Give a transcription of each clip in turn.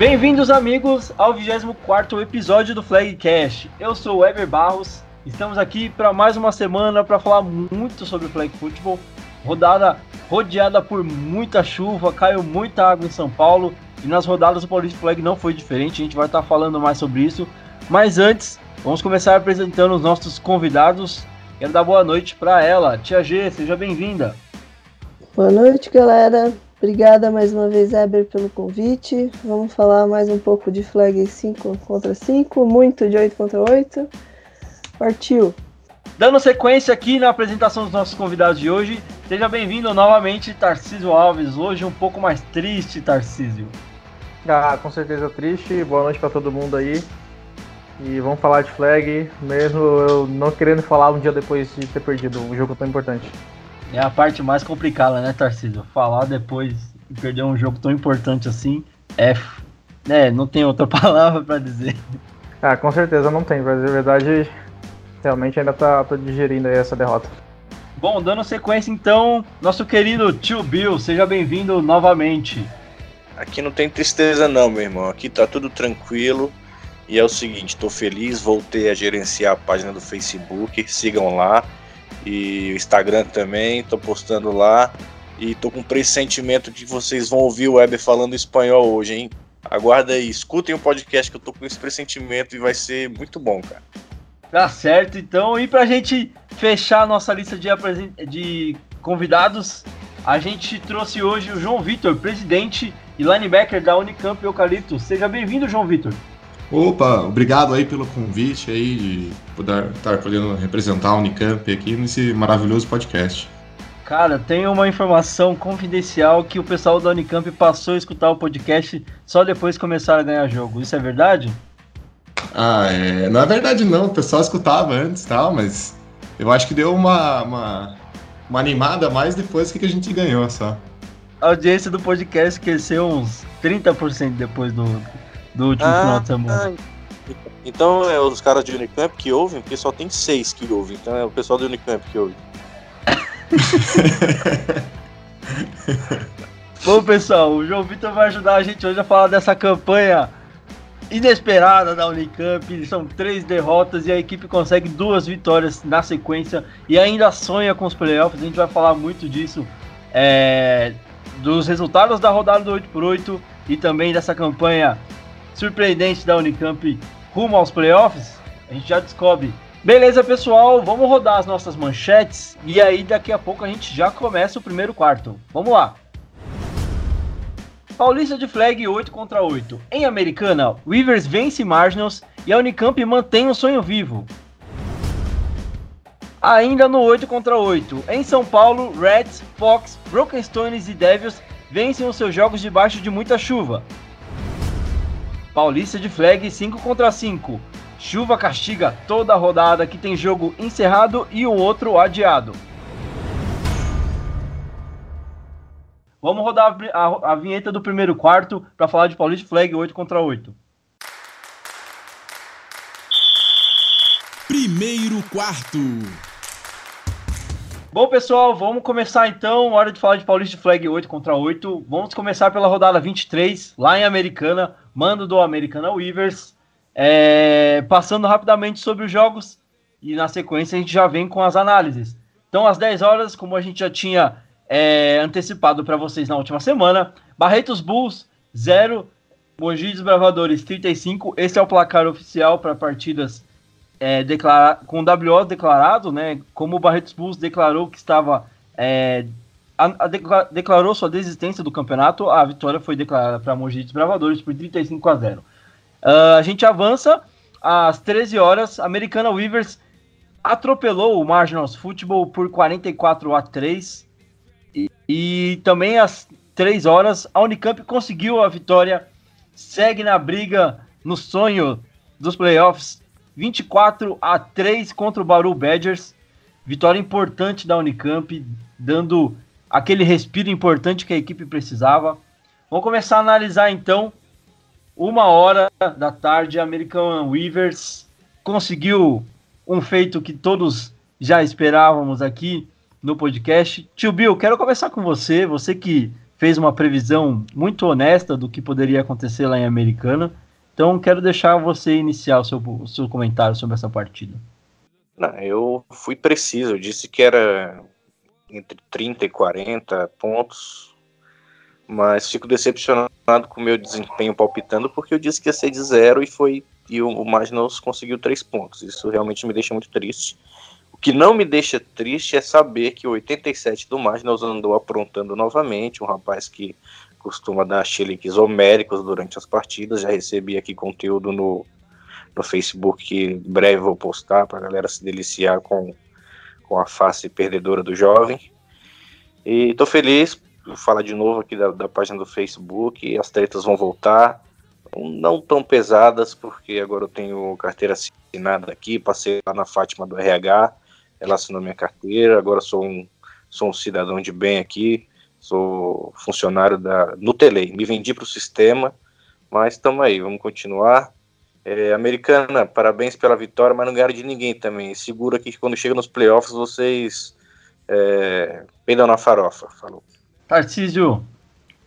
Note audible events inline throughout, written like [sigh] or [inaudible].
Bem-vindos, amigos, ao 24 episódio do Flagcast. Eu sou o Ever Barros. Estamos aqui para mais uma semana para falar muito sobre o flag football. Rodada rodeada por muita chuva, caiu muita água em São Paulo e nas rodadas do Paulista Flag não foi diferente. A gente vai estar falando mais sobre isso. Mas antes, vamos começar apresentando os nossos convidados. Quero dar boa noite para ela. Tia G, seja bem-vinda. Boa noite, galera. Obrigada mais uma vez, Eber, pelo convite. Vamos falar mais um pouco de flag 5 contra 5, muito de 8 contra 8. Partiu! Dando sequência aqui na apresentação dos nossos convidados de hoje, seja bem-vindo novamente, Tarcísio Alves. Hoje um pouco mais triste, Tarcísio. Ah, com certeza triste. Boa noite para todo mundo aí. E vamos falar de flag, mesmo eu não querendo falar um dia depois de ter perdido um jogo tão importante. É a parte mais complicada, né, Tarcísio? Falar depois de perder um jogo tão importante assim é. É, não tem outra [laughs] palavra para dizer. Ah, com certeza não tem, pra dizer a verdade, realmente ainda tá, tô digerindo aí essa derrota. Bom, dando sequência então, nosso querido tio Bill, seja bem-vindo novamente. Aqui não tem tristeza não, meu irmão. Aqui tá tudo tranquilo. E é o seguinte, tô feliz, voltei a gerenciar a página do Facebook, sigam lá e o Instagram também, tô postando lá. E tô com pressentimento de que vocês vão ouvir o Weber falando espanhol hoje, hein? Aguarda aí, escutem o podcast que eu tô com esse pressentimento e vai ser muito bom, cara. Tá certo, então, e pra gente fechar a nossa lista de, de convidados, a gente trouxe hoje o João Vitor, presidente e linebacker da Unicamp Eucalipto. Seja bem-vindo, João Vitor. Opa, obrigado aí pelo convite aí de poder estar podendo representar a Unicamp aqui nesse maravilhoso podcast. Cara, tem uma informação confidencial que o pessoal da Unicamp passou a escutar o podcast só depois de começar a ganhar jogo. Isso é verdade? Ah, é... não é verdade não. O pessoal escutava antes tal, mas eu acho que deu uma, uma, uma animada mais depois que a gente ganhou só. A audiência do podcast cresceu uns 30% depois do, do último ah, final de semana. Ah, então é os caras de Unicamp que ouvem, porque só tem seis que ouvem. Então é o pessoal do Unicamp que ouve. [laughs] Bom, pessoal, o João Vitor vai ajudar a gente hoje a falar dessa campanha inesperada da Unicamp. São três derrotas e a equipe consegue duas vitórias na sequência e ainda sonha com os playoffs. A gente vai falar muito disso, é, dos resultados da rodada do 8x8 e também dessa campanha surpreendente da Unicamp rumo aos playoffs? A gente já descobre. Beleza, pessoal, vamos rodar as nossas manchetes e aí daqui a pouco a gente já começa o primeiro quarto. Vamos lá. Paulista de flag 8 contra 8. Em Americana, Weavers vence Marginals e a Unicamp mantém o sonho vivo. Ainda no 8 contra 8. Em São Paulo, Reds, Fox, Broken Stones e Devils vencem os seus jogos debaixo de muita chuva. Paulista de flag 5 contra 5. Chuva castiga toda a rodada que tem jogo encerrado e o outro adiado. Vamos rodar a, a, a vinheta do primeiro quarto para falar de Paulista de flag 8 contra 8. Primeiro quarto. Bom, pessoal, vamos começar então. Hora de falar de Paulista de Flag 8 contra 8. Vamos começar pela rodada 23, lá em Americana, mando do Americana Weavers. É, passando rapidamente sobre os jogos e na sequência a gente já vem com as análises. Então, às 10 horas, como a gente já tinha é, antecipado para vocês na última semana, Barretos Bulls 0, Mogi Desbravadores 35. Esse é o placar oficial para partidas é, declara, com o WO declarado, né, como o Barretos Bulls declarou que estava é, a, a declarou sua desistência do campeonato, a vitória foi declarada para Mogi Desbravadores por 35 a 0. Uh, ah, a gente avança. Às 13 horas, Americana Weavers atropelou o Marginals Football por 44 a 3 e, e também às 3 horas a Unicamp conseguiu a vitória, segue na briga no sonho dos playoffs. 24 a 3 contra o Bauru Badgers. Vitória importante da Unicamp, dando aquele respiro importante que a equipe precisava. Vamos começar a analisar então. Uma hora da tarde, American Weavers conseguiu um feito que todos já esperávamos aqui no podcast. Tio Bill, quero começar com você. Você que fez uma previsão muito honesta do que poderia acontecer lá em Americana. Então, quero deixar você iniciar o seu, o seu comentário sobre essa partida. Não, eu fui preciso, eu disse que era entre 30 e 40 pontos, mas fico decepcionado com o meu desempenho palpitando, porque eu disse que ia ser de zero e foi e o Magnus conseguiu três pontos. Isso realmente me deixa muito triste. O que não me deixa triste é saber que o 87 do Magnus andou aprontando novamente, um rapaz que costuma dar chiliques homéricos durante as partidas. Já recebi aqui conteúdo no, no Facebook que breve vou postar para a galera se deliciar com, com a face perdedora do jovem. E estou feliz, vou falar de novo aqui da, da página do Facebook, as tretas vão voltar não tão pesadas, porque agora eu tenho carteira assinada aqui, passei lá na Fátima do RH, ela assinou minha carteira, agora sou um, sou um cidadão de bem aqui, sou funcionário da Nutelei, me vendi para o sistema, mas estamos aí, vamos continuar. É, americana, parabéns pela vitória, mas não ganharam de ninguém também. Segura aqui que quando chega nos playoffs vocês é, peidam na farofa. Falou. Tarcísio,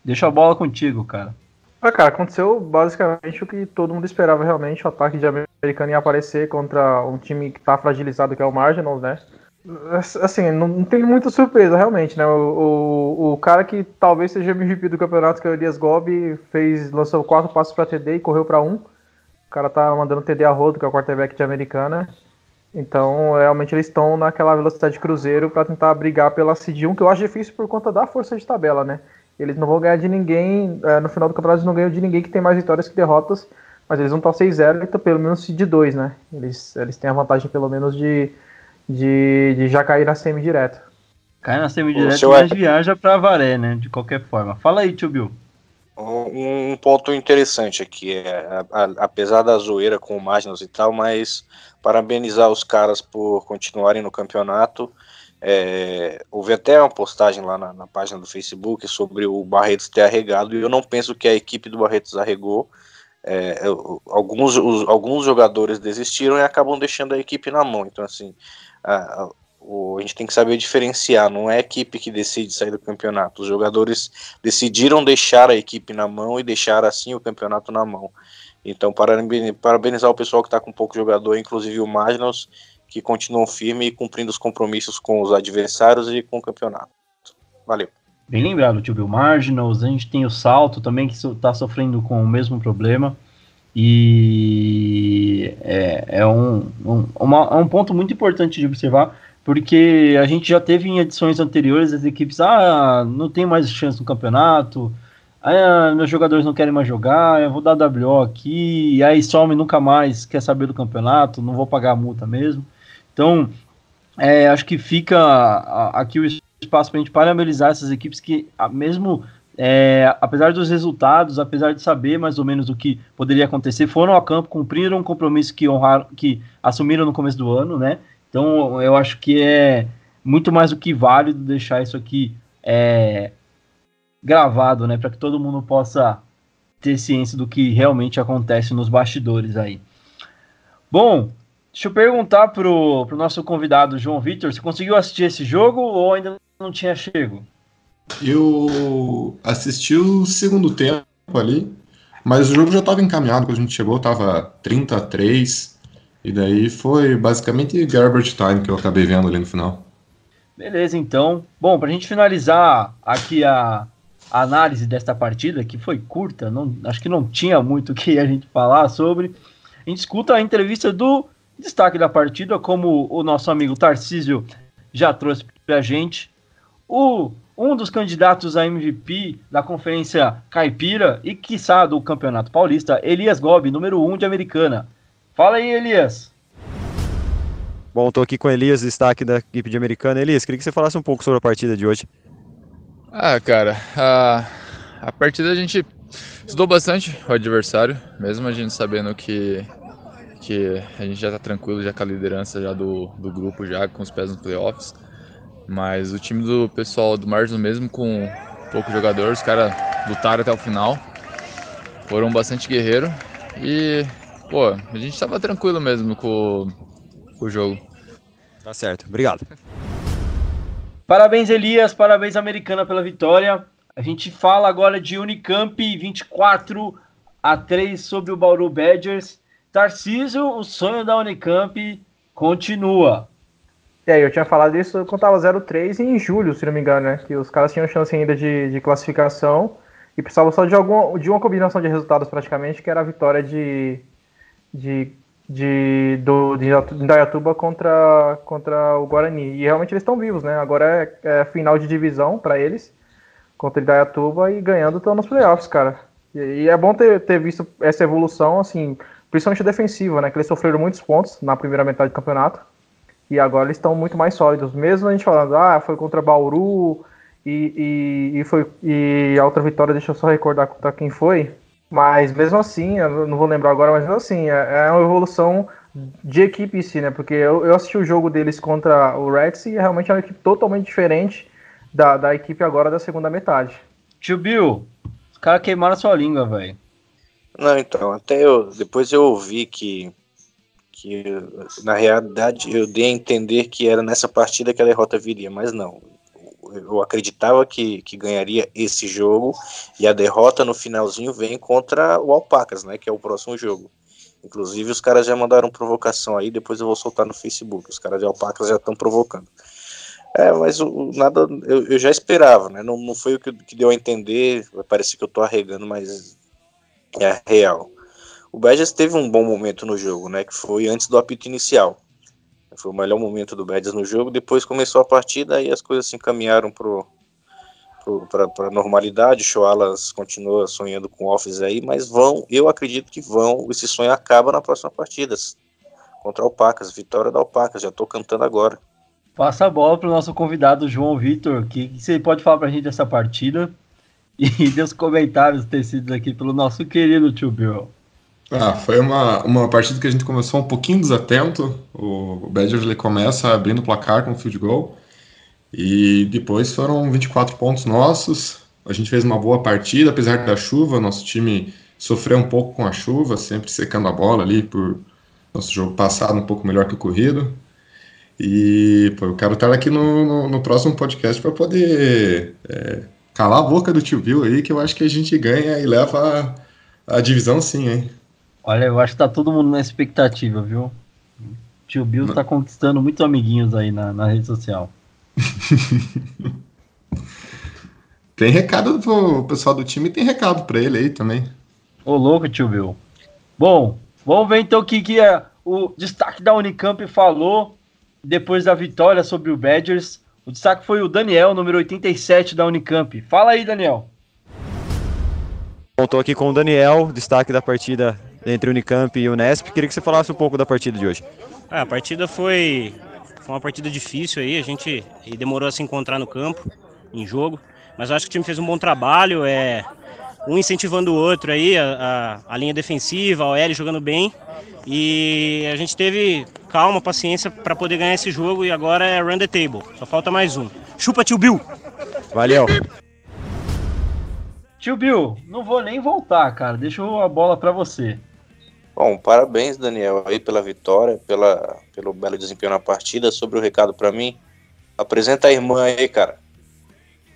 deixa a bola contigo, cara. Ah, cara, aconteceu basicamente o que todo mundo esperava realmente. O ataque de americano ia aparecer contra um time que tá fragilizado, que é o Marginals, né? Assim, não, não tem muita surpresa, realmente, né? O, o, o, cara que talvez seja MVP do campeonato, que é o Elias Gobi, fez, lançou quatro passos para TD e correu para um. O cara tá mandando TD a rodo, que é o quarterback de americana. Então, realmente, eles estão naquela velocidade de cruzeiro para tentar brigar pela CD1, que eu acho difícil por conta da força de tabela, né? Eles não vão ganhar de ninguém. É, no final do campeonato, eles não ganham de ninguém que tem mais vitórias que derrotas. Mas eles vão estar 6-0 então pelo menos de 2, né? Eles, eles têm a vantagem, pelo menos, de, de, de já cair na semi direto. Cai na semi direto, mas é... viaja para Varé, né? De qualquer forma. Fala aí, tio Bill. Um, ponto interessante aqui é, a, a, apesar da zoeira com o Magnus e tal, mas parabenizar os caras por continuarem no campeonato é, houve até uma postagem lá na, na, página do Facebook sobre o Barretos ter arregado, e eu não penso que a equipe do Barretos arregou. É, alguns, os, alguns jogadores desistiram e acabam deixando a equipe na mão. Então, assim, a, o, a gente tem que saber diferenciar. Não é a equipe que decide sair do campeonato. Os jogadores decidiram deixar a equipe na mão e deixar assim o campeonato na mão. Então, parabenizar o pessoal que está com pouco jogador, inclusive o Magnus que continuam firme e cumprindo os compromissos com os adversários e com o campeonato. Valeu. Bem lembrado, tio Bill Marginals, a gente tem o Salto também que está sofrendo com o mesmo problema e é, é um, um, uma, é um ponto muito importante de observar porque a gente já teve em edições anteriores as equipes, ah, não tem mais chance no campeonato, ah, meus jogadores não querem mais jogar, eu vou dar WO aqui, e aí some nunca mais quer saber do campeonato, não vou pagar a multa mesmo. Então, é, acho que fica aqui o espaço para a gente parabenizar essas equipes que, mesmo é, apesar dos resultados, apesar de saber mais ou menos o que poderia acontecer, foram a campo, cumpriram um compromisso que honraram, que assumiram no começo do ano, né? Então, eu acho que é muito mais do que válido deixar isso aqui é, gravado, né? Para que todo mundo possa ter ciência do que realmente acontece nos bastidores aí. Bom, Deixa eu perguntar pro, pro nosso convidado João Vitor, você conseguiu assistir esse jogo ou ainda não tinha chego? Eu assisti o segundo tempo ali, mas o jogo já estava encaminhado quando a gente chegou, estava 30 a 3, e daí foi basicamente garbage time que eu acabei vendo ali no final. Beleza, então. Bom, para a gente finalizar aqui a, análise desta partida, que foi curta, não, acho que não tinha muito o que a gente falar sobre, a gente escuta a entrevista do Destaque da partida, como o nosso amigo Tarcísio já trouxe para a gente, o, um dos candidatos a MVP da Conferência Caipira e, quiçá, do Campeonato Paulista, Elias Gobi, número 1 um de Americana. Fala aí, Elias. Bom, estou aqui com o Elias, destaque da equipe de Americana. Elias, queria que você falasse um pouco sobre a partida de hoje. Ah, cara, a, a partida a gente estudou bastante o adversário, mesmo a gente sabendo que que a gente já está tranquilo já com a liderança já do, do grupo, já com os pés nos playoffs. Mas o time do pessoal do Margin mesmo com poucos jogadores, os caras lutaram até o final. Foram bastante guerreiros. E, pô, a gente estava tranquilo mesmo com, com o jogo. Tá certo, obrigado. Parabéns, Elias. Parabéns, Americana, pela vitória. A gente fala agora de Unicamp 24 a 3 sobre o Bauru Badgers. Tarcísio, o sonho da Unicamp continua. É, eu tinha falado isso quando tava 0-3 em julho, se não me engano, né? Que os caras tinham chance ainda de, de classificação e precisavam só de, algum, de uma combinação de resultados praticamente, que era a vitória de, de, de, do, de Indaiatuba contra, contra o Guarani. E realmente eles estão vivos, né? Agora é, é final de divisão para eles contra o Indaiatuba e ganhando estão nos playoffs, cara. E, e, é bom ter, ter visto essa evolução, assim, principalmente defensiva, né? Que eles sofreram muitos pontos na primeira metade do campeonato e agora eles estão muito mais sólidos. Mesmo a gente falando, ah, foi contra Bauru e, e, e, foi, e a outra vitória, deixa eu só recordar contra quem foi. Mas mesmo assim, eu não vou lembrar agora, mas mesmo assim, é, é uma evolução de equipe em si, né? Porque eu, eu assisti o jogo deles contra o Reds e realmente é uma equipe totalmente diferente da, da equipe agora da segunda metade. Tio Bill, os caras queimaram a sua língua, velho. Não, então, até eu. Depois eu ouvi que que na realidade eu dei a entender que era nessa partida que a derrota viria, mas não. Eu acreditava que, que ganharia esse jogo e a derrota no finalzinho vem contra o Alpacas, né, que é o próximo jogo. Inclusive os caras já mandaram provocação aí, depois eu vou soltar no Facebook. Os caras de Alpacas já estão provocando. É, mas o, nada eu, eu, já esperava, né? Não, não foi o que, que deu a entender. Vai parecer que eu tô arregando, mas é real. O Badgers teve um bom momento no jogo, né? Que foi antes do apito inicial. Foi o melhor momento do Badgers no jogo. Depois começou a partida e as coisas se encaminharam para a normalidade. O Shoalas continua sonhando com offs aí, mas vão, eu acredito que vão. Esse sonho acaba na próxima partida contra a Alpacas, vitória da Alpacas. Já estou cantando agora. Passa a bola para o nosso convidado João Vitor. O que, que você pode falar para a gente dessa partida? E [laughs] dê os comentários tecidos aqui pelo nosso querido tio Bill. Ah, foi uma, uma partida que a gente começou um pouquinho desatento. O, Badgers ele começa abrindo o placar com o field goal. E depois foram 24 pontos nossos. A gente fez uma boa partida, apesar da chuva. Nosso time sofreu um pouco com a chuva, sempre secando a bola ali por nosso jogo passado um pouco melhor que o corrido. E pô, eu quero estar aqui no, no, no próximo podcast para poder é, calar a boca do tio Bill aí, que eu acho que a gente ganha e leva a, a divisão sim, hein? Olha, eu acho que tá todo mundo na expectativa, viu? Tio Bill tá conquistando muitos amiguinhos aí na, na rede social. [laughs] tem recado pro pessoal do time, tem recado para ele aí também. Ô louco, tio Bill. Bom, vamos ver então o que, que é o destaque da Unicamp falou depois da vitória sobre o Badgers. O destaque foi o Daniel, número 87 da Unicamp. Fala aí, Daniel. Bom, tô aqui com o Daniel, destaque da partida entre Unicamp e Unesp. Queria que você falasse um pouco da partida de hoje. É, a partida foi, foi uma partida difícil aí, a gente demorou a se encontrar no campo, em jogo, mas eu acho que o time fez um bom trabalho, é, um incentivando o outro aí, a, a, a linha defensiva, a OL jogando bem, e a gente teve calma, paciência para poder ganhar esse jogo e agora é run the table, só falta mais um. Chupa, tio Bill! Valeu! Tio Bill, não vou nem voltar, cara. Deixa a bola para você. Bom, parabéns, Daniel, aí pela vitória, pela, pelo belo desempenho na partida. Sobre o recado para mim, apresenta a irmã aí, cara.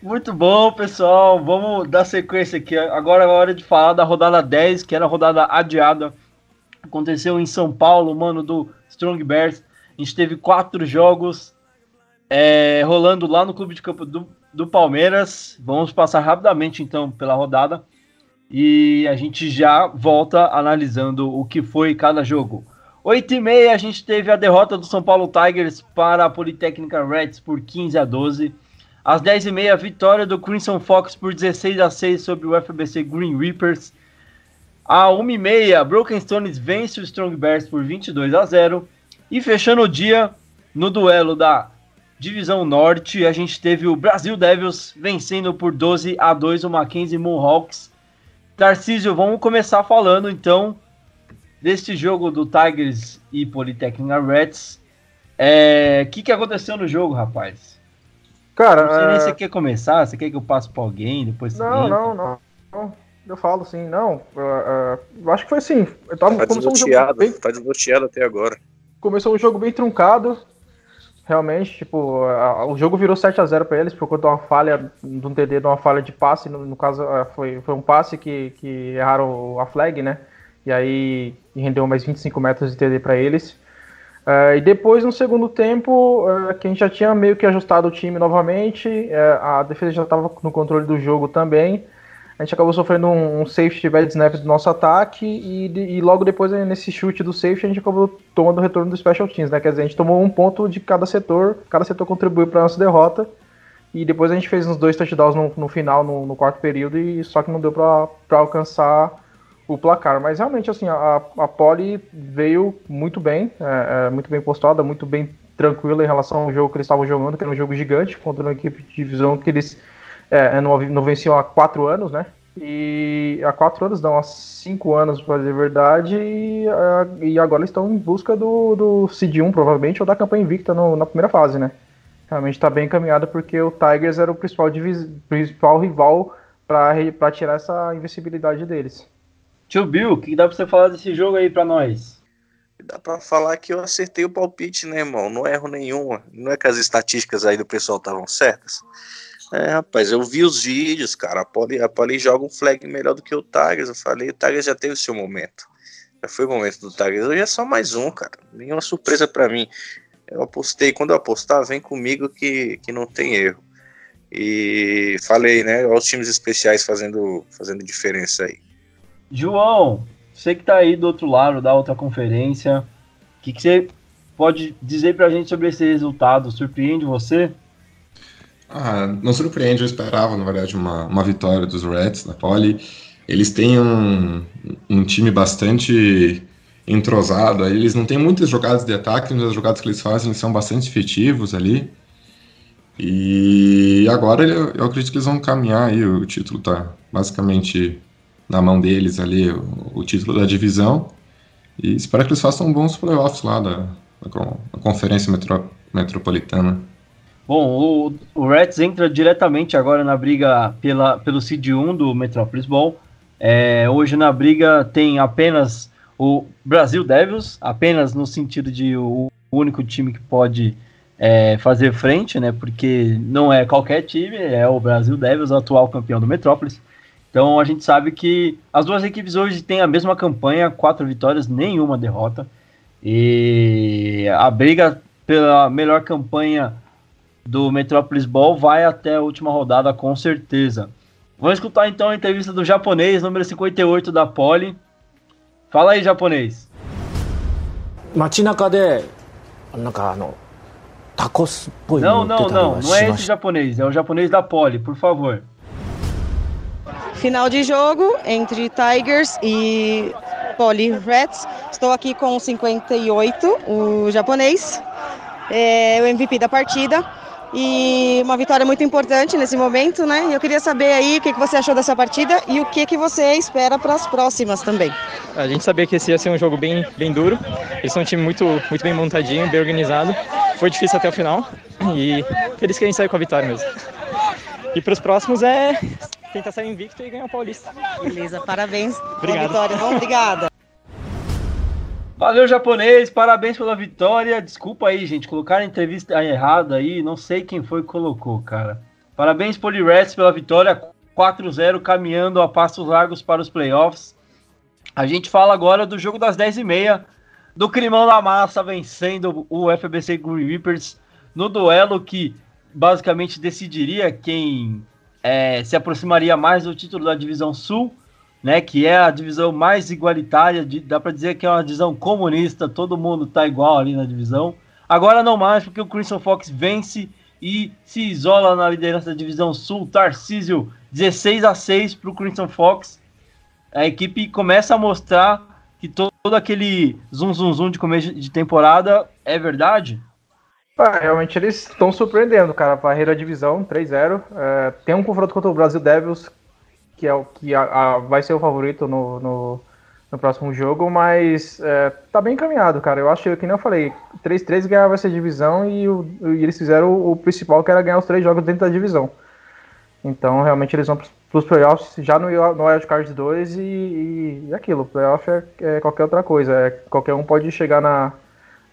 Muito bom, pessoal. Vamos dar sequência aqui. Agora é hora de falar da rodada 10, que era a rodada adiada. Aconteceu em São Paulo, mano, do Strong Bears. A gente teve quatro jogos é, rolando lá no Clube de Campo do, do Palmeiras. Vamos passar rapidamente, então, pela rodada e a gente já volta analisando o que foi cada jogo. 8 e meia a gente teve a derrota do São Paulo Tigers para a Politécnica Reds por 15 a 12. Às 10 e meia a vitória do Crimson Fox por 16 a 6 sobre o FBC Green Reapers. À 1 e meia Broken Stones vence o Strong Bears por 22 a 0. E fechando o dia no duelo da Divisão Norte, a gente teve o Brasil Devils vencendo por 12 a 2 o Mackenzie Moonhawks. Tarcísio, vamos começar falando então deste jogo do Tigers e Polytechnic Reds. O é, que, que aconteceu no jogo, rapaz? Cara, não sei nem é... se você quer começar, você quer que eu passe para alguém depois? Não, não, não, não, Eu falo sim, não. Uh, uh, eu acho que foi assim. Eu tava, tá desbloqueado, um bem... tá desbloqueado até agora. Começou um jogo bem truncado. Realmente, tipo, a, o jogo virou 7 a 0 para eles por conta de uma falha, de um TD, de uma falha de passe, no, no caso foi, foi um passe que, que erraram a flag, né? E aí rendeu mais 25 metros de TD para eles. Uh, e depois, no segundo tempo, uh, que a gente já tinha meio que ajustado o time novamente, uh, a defesa já estava no controle do jogo também. A gente acabou sofrendo um, um safety bad snap do nosso ataque e, e, logo depois, nesse chute do safety, a gente acabou tomando o retorno do special teams, né? Quer dizer, a gente tomou um ponto de cada setor, cada setor contribuiu para nossa derrota. E depois a gente fez uns dois touchdowns no, no final, no, no, quarto período, e só que não deu para alcançar o placar. Mas realmente, assim, a, a veio muito bem, é, é, muito bem postada, muito bem tranquila em relação ao jogo que eles estavam jogando, que era um jogo gigante, contra uma equipe de divisão que eles é, não, não venciam há quatro anos, né? E há quatro anos, não, há cinco anos, para dizer a verdade, e, e agora eles estão em busca do, do Seed 1, provavelmente, ou da campanha invicta no, na primeira fase, né? Realmente está bem encaminhado porque o Tigers era o principal, principal rival para tirar essa invencibilidade deles. Tio Bill, o que dá pra você falar desse jogo aí pra nós? Dá pra falar que eu acertei o palpite, né, irmão? Não erro nenhuma. Não é que as estatísticas aí do pessoal estavam certas? É, rapaz, eu vi os vídeos, cara. A Poli, a Poli joga um flag melhor do que o Tigers. Eu falei, o Tigers já teve seu momento. Já foi o momento do Tigers. Hoje é só mais um, cara. Nenhuma surpresa para mim. Eu apostei, quando eu apostar, vem comigo que, que não tem erro. E falei, né? Olha os times especiais fazendo, fazendo diferença aí. João, você que está aí do outro lado da outra conferência, o que, que, você pode dizer para a gente sobre esse resultado? Surpreende você? Ah, não surpreende, eu esperava, na verdade, uma, uma vitória dos Reds na Poli. Eles têm um, um time bastante entrosado, eles não têm muitas jogadas de ataque, mas as jogadas que eles fazem são bastante efetivos ali. E agora eu, eu acredito que eles vão caminhar aí, o título está basicamente na mão deles ali o, o, título da divisão. E espero que eles façam bons playoffs lá da, da, da Conferência Metro, Metropolitana. Bom, o, o Reds entra diretamente agora na briga pela, pelo Seed 1 do Metropolis Ball. É, hoje na briga tem apenas o Brasil Devils, apenas no sentido de o, o único time que pode é, fazer frente, né? Porque não é qualquer time, é o Brasil Devils, o atual campeão do Metrópolis. Então a gente sabe que as duas equipes hoje têm a mesma campanha, quatro vitórias, nenhuma derrota. E a briga pela melhor campanha do Metropolis Ball vai até a última rodada com certeza. Vamos escutar então a entrevista do japonês, número 58 da Poli. Fala aí, japonês. Não, não, não, não é esse japonês, é o japonês da Poli, por favor. Final de jogo entre Tigers e Poly Reds. Estou aqui com o 58, o japonês, é o MVP da partida. E uma vitória muito importante nesse momento, né? E eu queria saber aí o que, você achou dessa partida e o que, que você espera para as próximas também. A gente sabia que esse ia ser um jogo bem, bem duro. Eles são um time muito, muito bem montadinho, bem organizado. Foi difícil até o final e feliz que a gente saiu com a vitória mesmo. E para os próximos é tentar sair invicto e ganhar o Paulista. Beleza, parabéns pela vitória. Bom, obrigada. Valeu, japonês, parabéns pela vitória. Desculpa aí, gente, colocaram a entrevista errada aí, não sei quem foi que colocou, cara. Parabéns, Polirest, pela vitória 4-0, caminhando a passos largos para os playoffs. A gente fala agora do jogo das 10h30, do Crimão da Massa vencendo o FBC Green Reapers no duelo que basicamente decidiria quem é, se aproximaria mais do título da divisão sul, né, que é a divisão mais igualitária, de, dá para dizer que é uma divisão comunista, todo mundo tá igual ali na divisão. Agora não mais, porque o Crimson Fox vence e se isola na liderança da divisão sul, Tarcísio 16 a 6 para o Crimson Fox. A equipe começa a mostrar que todo aquele zum zum zum de começo de temporada é verdade. Ah, realmente eles estão surpreendendo, cara. Barreira divisão 3-0. É, tem um confronto contra o Brasil Devils, que é o que a, a, vai ser o favorito no, no, no próximo jogo, mas é, tá bem encaminhado, cara. Eu acho que nem eu falei, 3-3 ganhar vai ser divisão e, o, e eles fizeram o, o, principal que era ganhar os três jogos dentro da divisão. Então realmente eles vão para os playoffs já no, no Wildcard 2 e, e, e aquilo, playoff é, é, qualquer outra coisa. É, qualquer um pode chegar na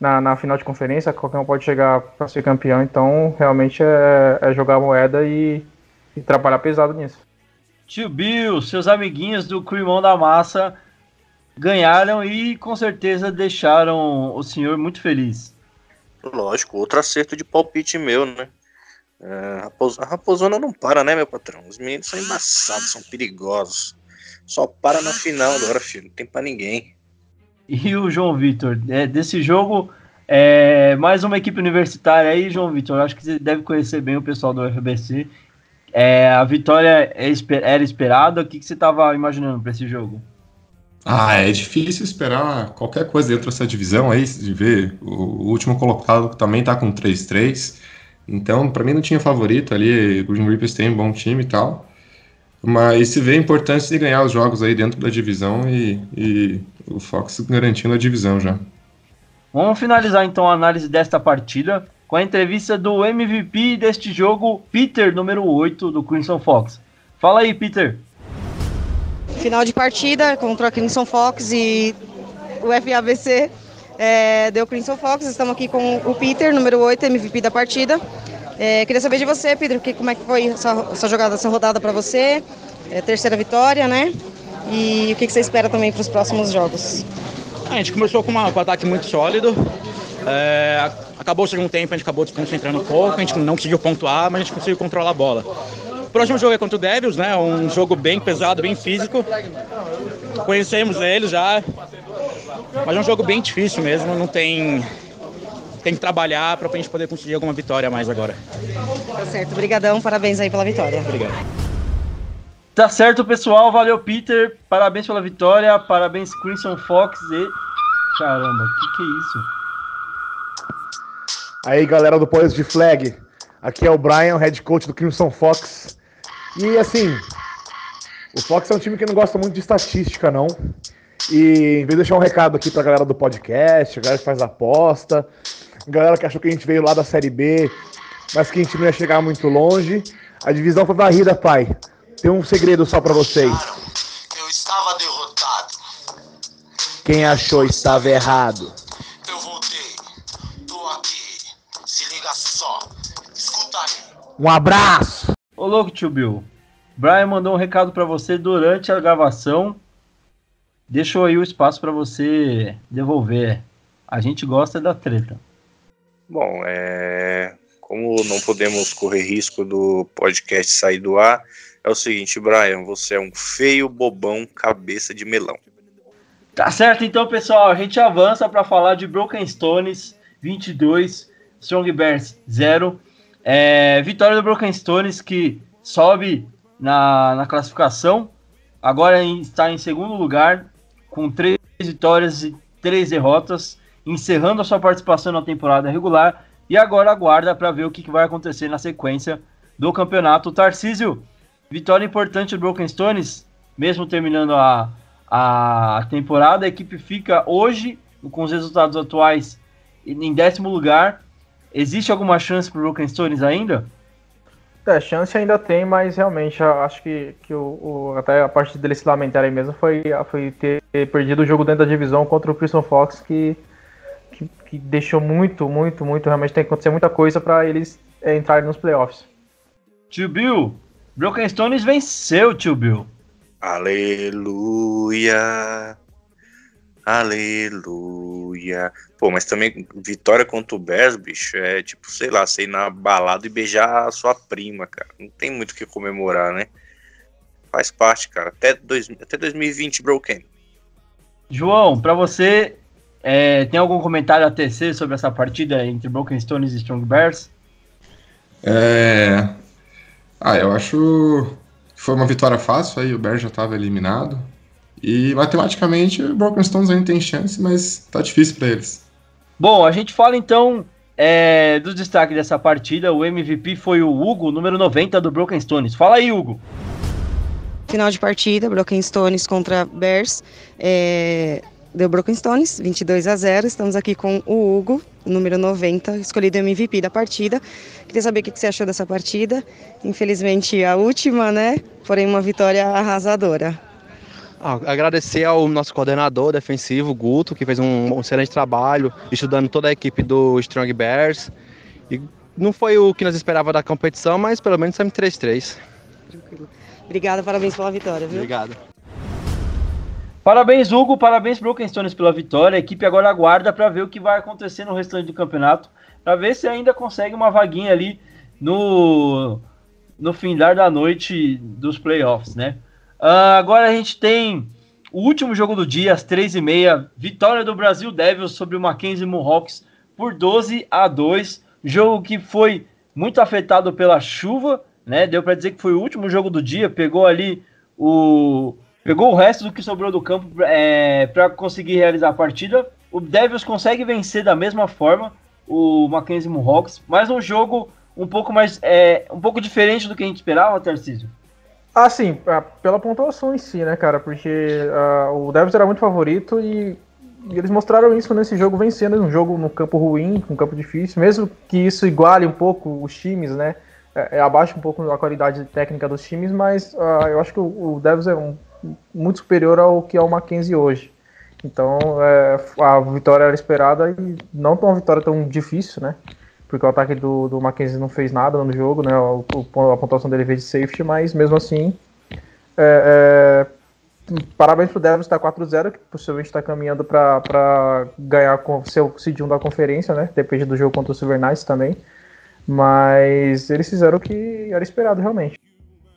na, na final de conferência, qualquer um pode chegar para ser campeão, então realmente é, é jogar moeda e, e trabalhar pesado nisso. Tio Bill, seus amiguinhos do Crimão da Massa ganharam e com certeza deixaram o senhor muito feliz. Lógico, outro acerto de palpite meu, né? É, a Raposona não para, né, meu patrão? Os meninos são embaçados, são perigosos. Só para na final agora, filho. Não tem para ninguém. E o João Vitor, é, desse jogo, é, mais uma equipe universitária aí, João Vitor. Acho que você deve conhecer bem o pessoal do FBC. É, a vitória é era esperada. O que, que você estava imaginando para esse jogo? Ah, é difícil esperar qualquer coisa dentro dessa divisão aí, de ver. O, último colocado também está com 3-3. Então, para mim não tinha favorito ali. O Green Reapers tem um bom time e tal. Mas se vê a importância de ganhar os jogos aí dentro da divisão e, e o Fox garantindo a divisão já. Vamos finalizar então a análise desta partida com a entrevista do MVP deste jogo, Peter, número 8 do Crimson Fox. Fala aí, Peter. Final de partida contra o Crimson Fox e o FABC é, deu Crimson Fox. Estamos aqui com o Peter, número 8, MVP da partida. É, queria saber de você, Pedro, que, como é que foi essa, essa jogada, essa rodada para você? É, terceira vitória, né? E o que, que você espera também para os próximos jogos? A gente começou com, uma, com um ataque muito sólido. É, acabou o segundo tempo, a gente acabou desconcentrando um pouco, a gente não conseguiu pontuar, mas a gente conseguiu controlar a bola. O próximo jogo é contra o Devils, né? Um jogo bem pesado, bem físico. Conhecemos eles já, mas é um jogo bem difícil mesmo, não tem tem que trabalhar para a gente poder conseguir alguma vitória a mais agora. Tá certo, obrigadão, parabéns aí pela vitória. Obrigado. Tá certo, pessoal, valeu Peter, parabéns pela vitória, parabéns Crimson Fox e... Caramba, que que é isso? Aí, galera do Police de Flag, aqui é o Brian, head coach do Crimson Fox. E assim, o Fox é um time que não gosta muito de estatística, não. E em vez de deixar um recado aqui pra galera do podcast, a galera que faz aposta, galera que achou que a gente veio lá da Série B, mas que a gente não ia chegar muito longe. A divisão foi varrida, pai. Tem um segredo só para vocês. Eu estava derrotado. Quem achou estava errado. Um abraço. Ô louco, tio Bill. Brian mandou um recado para você durante a gravação. Deixou aí o espaço para você devolver. A gente gosta da treta. Bom, é... como não podemos correr risco do podcast sair do ar, é o seguinte, Brian, você é um feio bobão cabeça de melão. Tá certo, então, pessoal, a gente avança para falar de Broken Stones 22, Strong Bears 0. É, vitória do Broken Stones que sobe na, na classificação, agora está em segundo lugar, com três vitórias e três derrotas encerrando a sua participação na temporada regular e agora aguarda para ver o que, vai acontecer na sequência do campeonato. Tarcísio, vitória importante do Broken Stones, mesmo terminando a, a temporada, a equipe fica hoje, com os resultados atuais, em décimo lugar. Existe alguma chance para o Broken Stones ainda? É, chance ainda tem, mas realmente acho que, que o, o, até a parte deles se lamentarem mesmo foi, foi ter perdido o jogo dentro da divisão contra o Christian Fox, que que, que deixou muito, muito, muito. Realmente tem que acontecer muita coisa para eles é, entrarem nos playoffs. Tio Bill, Broken Stones venceu, tio Bill. Aleluia. Aleluia. Pô, mas também vitória contra o Bears, bicho, é tipo, sei lá, você ir na balada e beijar a sua prima, cara. Não tem muito o que comemorar, né? Faz parte, cara. Até, dois, até 2020, Broken. João, para você, é, tem algum comentário a tecer sobre essa partida entre Broken Stones e Strong Bears? É... Ah, eu acho que foi uma vitória fácil, aí o Bears já estava eliminado. E matematicamente o Broken Stones ainda tem chance, mas tá difícil para eles. Bom, a gente fala então é, do destaque dessa partida. O MVP foi o Hugo, número 90 do Broken Stones. Fala aí, Hugo. Final de partida, Broken Stones contra Bears. É, deu Broken Stones, 22 a 0. Estamos aqui com o Hugo, número 90, escolhido MVP da partida. Queria saber o que você achou dessa partida. Infelizmente a última, né? Porém uma vitória arrasadora. Ah, agradecer ao nosso coordenador defensivo, Guto, que fez um, um excelente trabalho, estudando toda a equipe do Strong Bears. E não foi o que nós esperávamos da competição, mas pelo menos saímos 3-3. Obrigada, parabéns pela vitória, viu? Obrigado. Parabéns, Hugo. Parabéns, Broken Stones, pela vitória. A equipe agora aguarda para ver o que vai acontecer no restante do campeonato, para ver se ainda consegue uma vaguinha ali no, no findar da noite dos playoffs, né? Uh, agora a gente tem o último jogo do dia, às 3h30. Vitória do Brasil Devils sobre o Mackenzie Mohawks por 12 a 2. Jogo que foi muito afetado pela chuva, né? Deu para dizer que foi o último jogo do dia. Pegou ali o. Pegou o resto do que sobrou do campo é, para conseguir realizar a partida. O Devils consegue vencer da mesma forma o Mackenzie Mohawks, mas um jogo um pouco mais é, um pouco diferente do que a gente esperava, Tarcísio. Sim, é, pela pontuação em si, né, cara? Porque uh, o Devils era muito favorito e, e, eles mostraram isso nesse jogo, vencendo um jogo no campo ruim, um campo difícil, mesmo que isso iguale um pouco os times, né? É, é abaixo um pouco a qualidade técnica dos times, mas uh, eu acho que o, o Devils é um, muito superior ao que é o Mackenzie hoje. Então, é, a vitória era esperada e não uma vitória tão difícil, né? Porque o ataque do, do Mackenzie não fez nada no jogo, né? O, o, a pontuação dele veio de safety, mas mesmo assim. É, é, parabéns pro Devils, tá 4-0, que possivelmente está caminhando para ganhar com seu seed 1 da conferência, né? Depende do jogo contra o Silver Knights também. Mas eles fizeram o que era esperado realmente.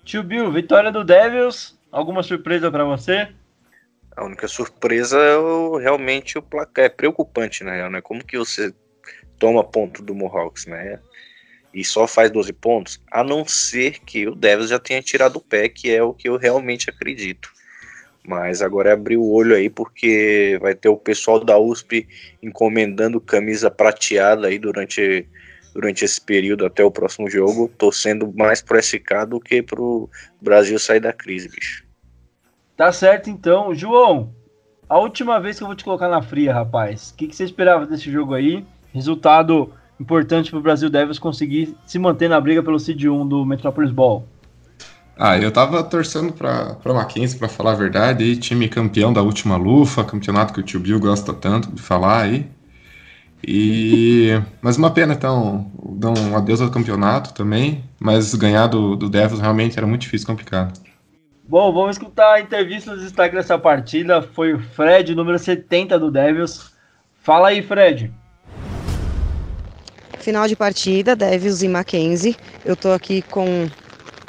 Tio Bill, vitória do Devils. Alguma surpresa para você? A única surpresa é o, realmente o placar. É preocupante, né? Como que você toma ponto do Mohawks, né? E só faz 12 pontos, a não ser que o Devils já tenha tirado o pé, que é o que eu realmente acredito. Mas agora é abrir o olho aí, porque vai ter o pessoal da USP encomendando camisa prateada aí durante, durante esse período até o próximo jogo, torcendo mais pro SK do que pro Brasil sair da crise, bicho. Tá certo então. João, a última vez que eu vou te colocar na fria, rapaz, o que, que você esperava desse jogo aí? Resultado importante para o Brasil Devils conseguir se manter na briga pelo Seed 1 do Metropolis Ball. Ah, eu tava torcendo para para Mackenzie, para falar a verdade, e time campeão da última lufa, campeonato que o tio Bill gosta tanto de falar aí. E [laughs] mas uma pena então, dar um adeus ao campeonato também, mas ganhar do, do Devils realmente era muito difícil, complicado. Bom, vamos escutar a entrevista dos destaques dessa partida. Foi o Fred, número 70 do Devils. Fala aí, Fred. Final de partida, Devils e Mackenzie. Eu tô aqui com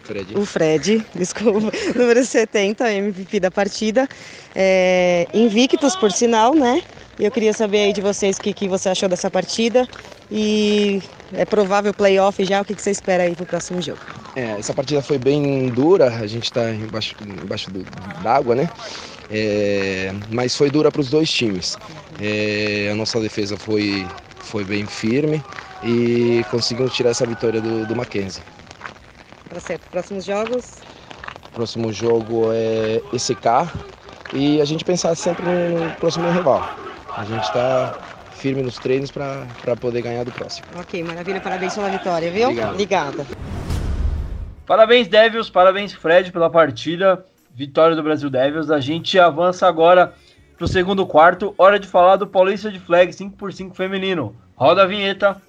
Fred. o Fred, [laughs] desculpa, [laughs] número 70, MVP da partida. É, invictos, por sinal, né? E eu queria saber aí de vocês o que, que você achou dessa partida. E é provável playoff já, o que, que você espera aí pro próximo jogo? É, essa partida foi bem dura, a gente está embaixo, embaixo d'água, né? É, mas foi dura para os dois times. É, a nossa defesa foi, foi bem firme e conseguimos tirar essa vitória do, do Mackenzie. Tá certo. Próximos jogos? Próximo jogo é ECK e a gente pensar sempre no próximo rival. A gente está firme nos treinos para poder ganhar do próximo. Ok, maravilha. Parabéns pela vitória, viu? Obrigado. Obrigada. Parabéns, Devils. Parabéns, Fred, pela partida. Vitória do Brasil Devils. A gente avança agora para o segundo quarto. Hora de falar do Paulista de Flag 5x5 feminino. Roda a vinheta.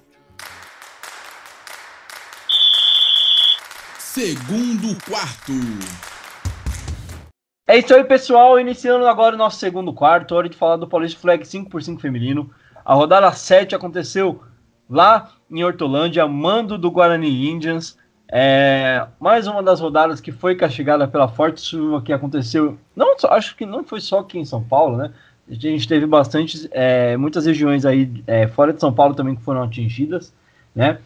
Segundo quarto. É isso aí, pessoal. Iniciando agora o nosso segundo quarto. Hora de falar do Paulista Flag 5x5 feminino. A rodada 7 aconteceu lá em Hortolândia, mando do Guarani Indians. É, mais uma das rodadas que foi castigada pela forte chuva que aconteceu. Não, acho que não foi só aqui em São Paulo, né? A gente teve bastante, é, muitas regiões aí é, fora de São Paulo também que foram atingidas, né?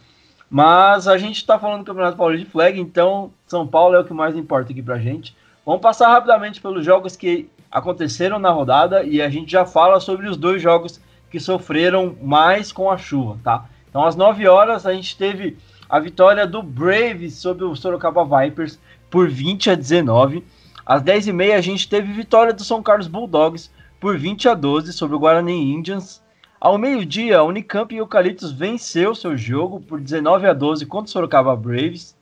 Mas a gente está falando do Campeonato Paulista de Flag, então São Paulo é o que mais importa aqui pra gente. Vamos passar rapidamente pelos jogos que aconteceram na rodada e a gente já fala sobre os dois jogos que sofreram mais com a chuva, tá? Então às 9 horas a gente teve a vitória do Braves sobre o Sorocaba Vipers por 20 a 19. Às 10h30 a gente teve vitória do São Carlos Bulldogs por 20 a 12 sobre o Guarani Indians. Ao meio-dia, a Unicamp e Eucaliptus venceu seu jogo por 19 a 12 contra o Sorocaba Braves.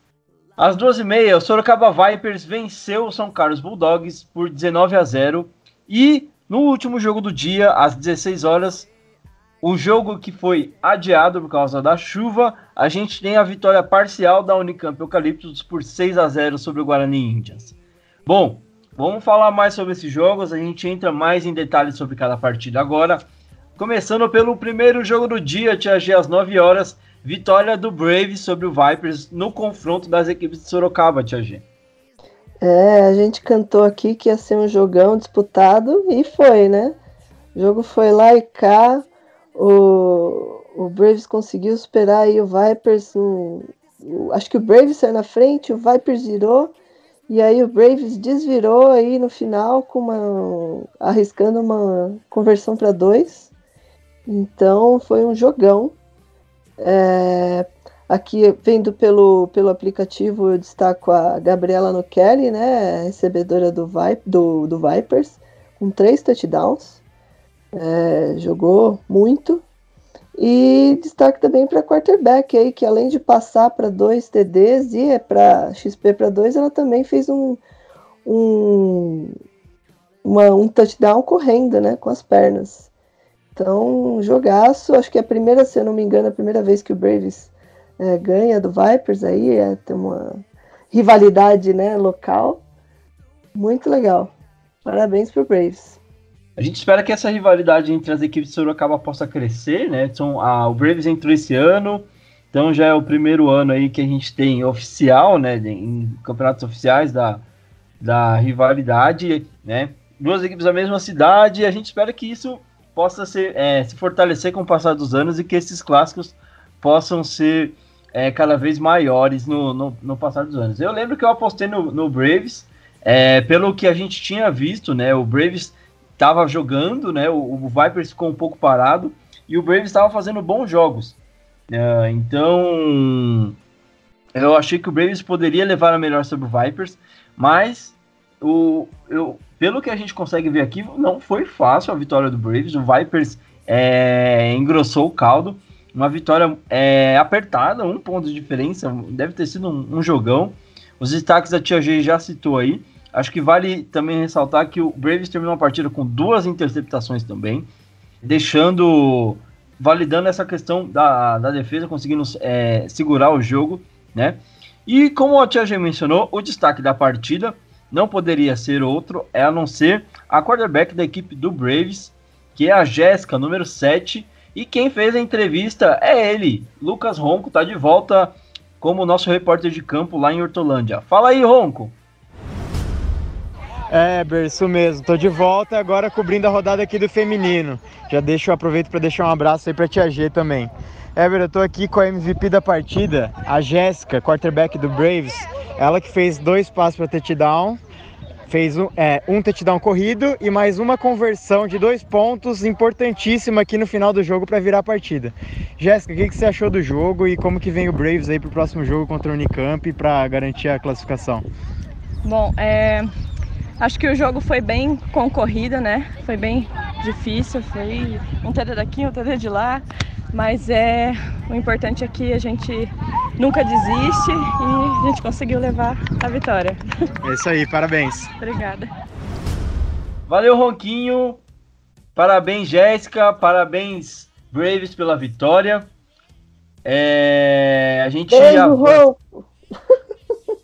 Às 12h30, o Sorocaba Vipers venceu o São Carlos Bulldogs por 19 a 0. E no último jogo do dia, às 16 horas, o jogo que foi adiado por causa da chuva, a gente tem a vitória parcial da Unicamp Eucaliptus por 6 a 0 sobre o Guarani Indians. Bom, vamos falar mais sobre esses jogos, a gente entra mais em detalhes sobre cada partida agora. Começando pelo primeiro jogo do dia, Tia G, às 9 horas, vitória do Braves sobre o Vipers no confronto das equipes de Sorocaba, Tia G. É, a gente cantou aqui que ia ser um jogão disputado e foi, né? O jogo foi lá e cá. O, o Braves conseguiu superar aí o Vipers. No, o, acho que o Braves saiu na frente, o Vipers virou. E aí o Braves desvirou aí no final com uma arriscando uma conversão para dois. Então foi um jogão. É, Aqui, vendo pelo, pelo aplicativo, eu destaco a Gabriela Nokelly, né, recebedora do, Vi do, do Vipers, com três touchdowns. É, jogou muito. E destaque também para quarterback aí, que além de passar para dois TDs e é para XP para dois, ela também fez um, um, uma, um touchdown correndo, né, com as pernas. Então, jogaço, acho que é a primeira, se eu não me engano, a primeira vez que o Braves é, ganha do Vipers aí, é, tem uma rivalidade né, local. Muito legal. Parabéns pro Braves. A gente espera que essa rivalidade entre as equipes de Sorocaba possa crescer, né? Então, a, o Braves entrou esse ano, então já é o primeiro ano aí que a gente tem oficial, né? Em campeonatos oficiais da, da rivalidade, né? Duas equipes da mesma cidade, a gente espera que isso possa ser, é, se fortalecer com o passar dos anos e que esses clássicos possam ser é, cada vez maiores no, no, no, passar dos anos. Eu lembro que eu apostei no, no Braves, é, pelo que a gente tinha visto, né? O Braves estava jogando, né? O, o, Vipers ficou um pouco parado e o Braves estava fazendo bons jogos. É, então, eu achei que o Braves poderia levar a melhor sobre o Vipers, mas o, eu, pelo que a gente consegue ver aqui, não foi fácil a vitória do Braves. O Vipers é, engrossou o caldo uma vitória é, apertada, um ponto de diferença, deve ter sido um, um jogão. Os destaques a Tia G já citou aí. Acho que vale também ressaltar que o Braves terminou a partida com duas interceptações também, deixando, validando essa questão da, da defesa, conseguindo é, segurar o jogo, né? E como a Tia G mencionou, o destaque da partida não poderia ser outro, é a não ser a quarterback da equipe do Braves, que é a Jéssica, número 7, e quem fez a entrevista é ele, Lucas Ronco, tá de volta como nosso repórter de campo lá em Hortolândia. Fala aí, Ronco. É, Ber, isso mesmo. Tô de volta agora cobrindo a rodada aqui do feminino. Já deixo, aproveito para deixar um abraço aí pra Tia G também. Éber, eu tô aqui com a MVP da partida, a Jéssica, quarterback do Braves. Ela que fez dois passos para touchdown fez um, é, um touchdown corrido e mais uma conversão de dois pontos importantíssima aqui no final do jogo para virar a partida. Jéssica, o que, que, você achou do jogo e como que vem o Braves aí para o próximo jogo contra o Unicamp para garantir a classificação? Bom, é, acho que o jogo foi bem concorrido, né? Foi bem difícil, foi um TD daqui, um TD de lá. Mas é o importante é que a gente nunca desiste e a gente conseguiu levar a vitória. É isso aí, parabéns. Obrigada. Valeu, Ronquinho. Parabéns, Jéssica. Parabéns, Braves, pela vitória. É, a gente Beijo, já... Ronco.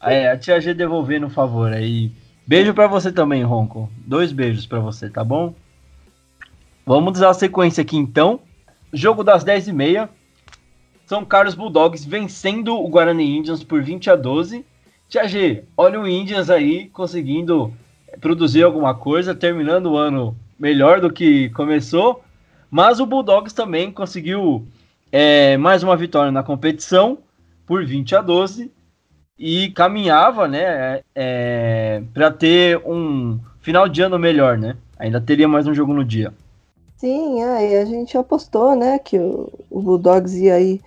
É, a tia G devolvendo um favor aí. Beijo para você também, Ronco. Dois beijos para você, tá bom? Vamos dar a sequência aqui então. Jogo das 10h30. São Carlos Bulldogs vencendo o Guarani Indians por 20 a 12. Tia G, olha o Indians aí conseguindo produzir alguma coisa, terminando o ano melhor do que começou. Mas o Bulldogs também conseguiu é, mais uma vitória na competição por 20 a 12 e caminhava, né, é, para ter um final de ano melhor, né? Ainda teria mais um jogo no dia. Sim, aí a gente apostou, né, que o, o Bulldogs ia aí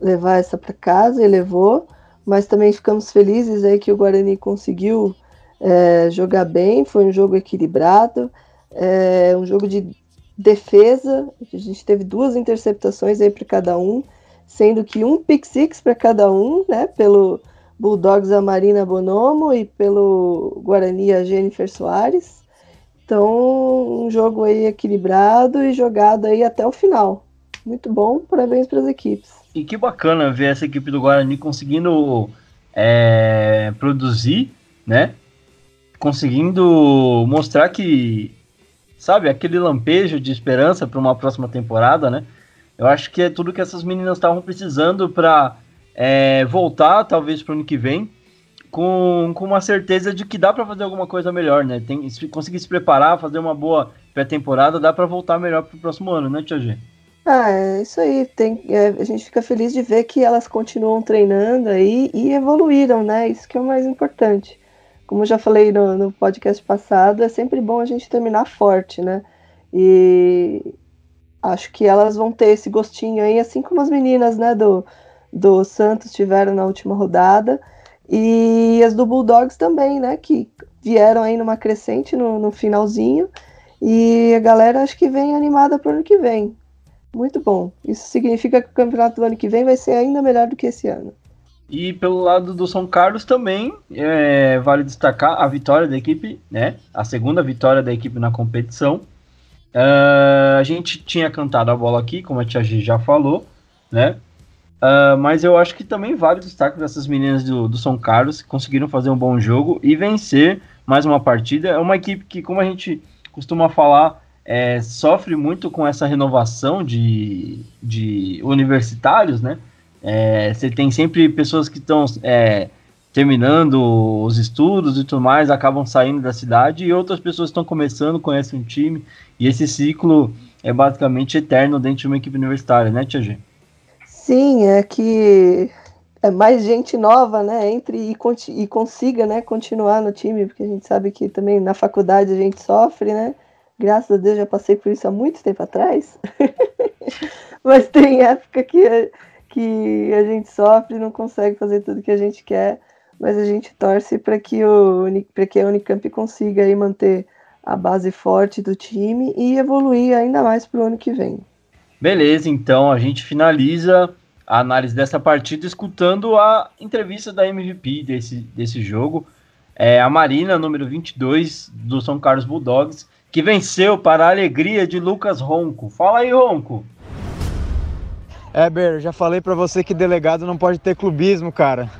levar essa para casa e levou, mas também ficamos felizes aí que o Guarani conseguiu é, jogar bem, foi um jogo equilibrado, é, um jogo de defesa, a gente teve duas interceptações aí para cada um, sendo que um pick six para cada um, né, pelo Bulldogs a Marina Bonomo e pelo Guarani a Jennifer Soares. Então, um jogo aí equilibrado e jogado aí até o final. Muito bom, parabéns para as equipes. E que bacana ver essa equipe do Guarani conseguindo é, produzir, né? Conseguindo mostrar que, sabe, aquele lampejo de esperança para uma próxima temporada, né? Eu acho que é tudo que essas meninas estavam precisando para é, voltar, talvez, para o ano que vem, com, com uma certeza de que dá para fazer alguma coisa melhor, né? Tem, se conseguir se preparar, fazer uma boa pré-temporada, dá para voltar melhor para o próximo ano, né, Tia G? Ah, é isso aí. Tem, é, a gente fica feliz de ver que elas continuam treinando aí e evoluíram, né? Isso que é o mais importante. Como eu já falei no, no podcast passado, é sempre bom a gente terminar forte, né? E acho que elas vão ter esse gostinho aí, assim como as meninas, né, do, do Santos tiveram na última rodada. E as do Bulldogs também, né? Que vieram aí numa crescente no, no finalzinho. E a galera acho que vem animada para o ano que vem. Muito bom. Isso significa que o campeonato do ano que vem vai ser ainda melhor do que esse ano. E pelo lado do São Carlos também, é, vale destacar a vitória da equipe, né? A segunda vitória da equipe na competição. Uh, a gente tinha cantado a bola aqui, como a Tia G já falou, né? Uh, mas eu acho que também vale destaque dessas meninas do, do São Carlos que conseguiram fazer um bom jogo e vencer mais uma partida. É uma equipe que, como a gente costuma falar, é, sofre muito com essa renovação de, de universitários, né? É, você tem sempre pessoas que estão é, terminando os estudos e tudo mais, acabam saindo da cidade, e outras pessoas estão começando, conhecem um time, e esse ciclo é basicamente eterno dentro de uma equipe universitária, né, Tia G? Sim, é que é mais gente nova, né, entre e, e consiga, né, continuar no time, porque a gente sabe que também na faculdade a gente sofre, né, Graças a Deus já passei por isso há muito tempo atrás. [laughs] Mas tem época que, que a gente sofre não consegue fazer tudo que a gente quer. Mas a gente torce para que, o, que a Unicamp consiga aí manter a base forte do time e evoluir ainda mais para o ano que vem. Beleza, então a gente finaliza a análise dessa partida escutando a entrevista da MVP desse, desse jogo. É a Marina, número 22 do São Carlos Bulldogs, que venceu para a alegria de Lucas Ronco. Fala aí, Ronco. Eber, já falei para você que delegado não pode ter clubismo, cara.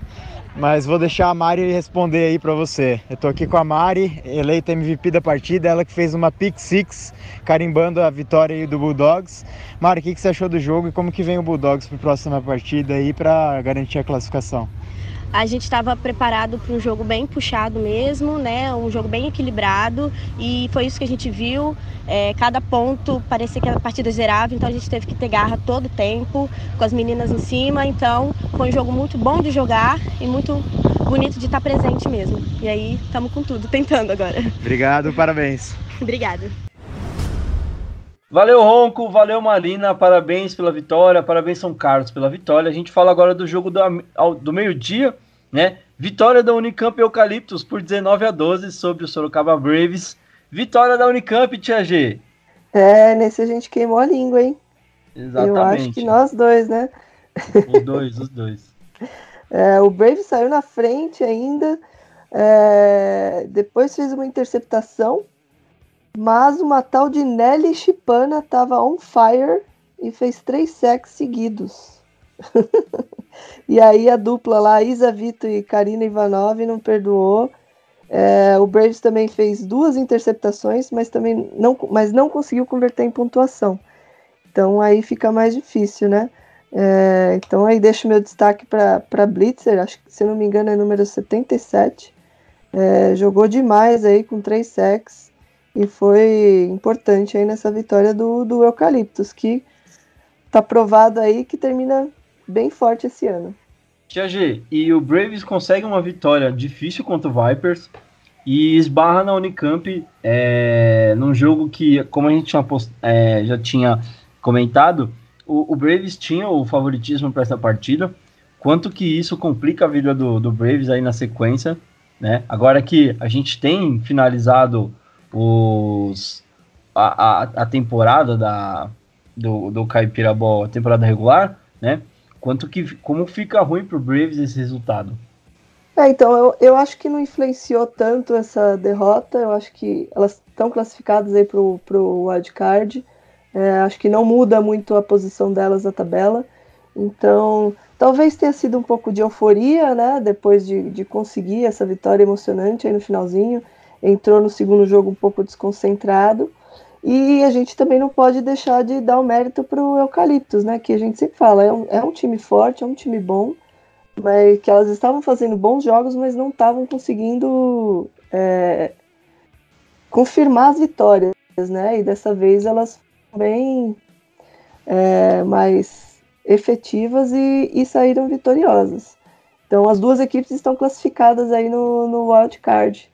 Mas vou deixar a Mari responder aí para você. Eu tô aqui com a Mari, eleita MVP da partida, ela que fez uma pick six, carimbando a vitória aí do Bulldogs. Mari, o que, que você achou do jogo e como que vem o Bulldogs para a próxima partida aí para garantir a classificação? A gente estava preparado para um jogo bem puxado mesmo, né? Um jogo bem equilibrado e foi isso que a gente viu. É, cada ponto parecia que a partida zerava, então a gente teve que ter garra todo o tempo, com as meninas em cima. Então foi um jogo muito bom de jogar e muito bonito de estar presente mesmo. E aí estamos com tudo, tentando agora. Obrigado, parabéns. [laughs] Obrigada. Valeu, Ronco, valeu, Marina, parabéns pela vitória, parabéns, São Carlos, pela vitória. A gente fala agora do jogo do, do meio-dia, né? Vitória da Unicamp Eucaliptus por 19 a 12 sobre o Sorocaba Braves. Vitória da Unicamp, Tia G. É, nesse a gente queimou a língua, hein? Exatamente. Eu acho que nós dois, né? Os dois, os dois. [laughs] É, o Braves saiu na frente ainda, é, depois fez uma interceptação mas uma tal de Nelly Chipana tava on fire e fez três sacks seguidos. [laughs] e aí a dupla lá, Isa Vito e Karina Ivanov, não perdoou. É, o Braves também fez duas interceptações, mas também não, mas não conseguiu converter em pontuação. Então aí fica mais difícil, né? É, então aí deixo meu destaque para Blitzer, acho que se não me engano é número 77. É, jogou demais aí com três sacks e foi importante aí nessa vitória do, do Eucaliptus, que tá provado aí que termina bem forte esse ano. Tia G, e o Braves consegue uma vitória difícil contra o Vipers e esbarra na Unicamp é, num jogo que, como a gente tinha é, já tinha comentado, o, o, Braves tinha o favoritismo para essa partida. Quanto que isso complica a vida do, do Braves aí na sequência, né? Agora que a gente tem finalizado os a, a, a temporada da do, do Caipira Ball, a temporada regular, né? Quanto que como fica ruim pro Braves esse resultado? É, então eu, eu acho que não influenciou tanto essa derrota. Eu acho que elas estão classificadas aí pro, pro wildcard. É, acho que não muda muito a posição delas na tabela. Então, talvez tenha sido um pouco de euforia, né? Depois de, de conseguir essa vitória emocionante aí no finalzinho. Entrou no segundo jogo um pouco desconcentrado. E a gente também não pode deixar de dar o mérito para o Eucaliptus, né? Que a gente sempre fala, é um, é um time forte, é um time bom, mas que elas estavam fazendo bons jogos, mas não estavam conseguindo é, confirmar as vitórias, né? E dessa vez elas foram bem é, mais efetivas e, e, saíram vitoriosas. Então as duas equipes estão classificadas aí no, no wild card,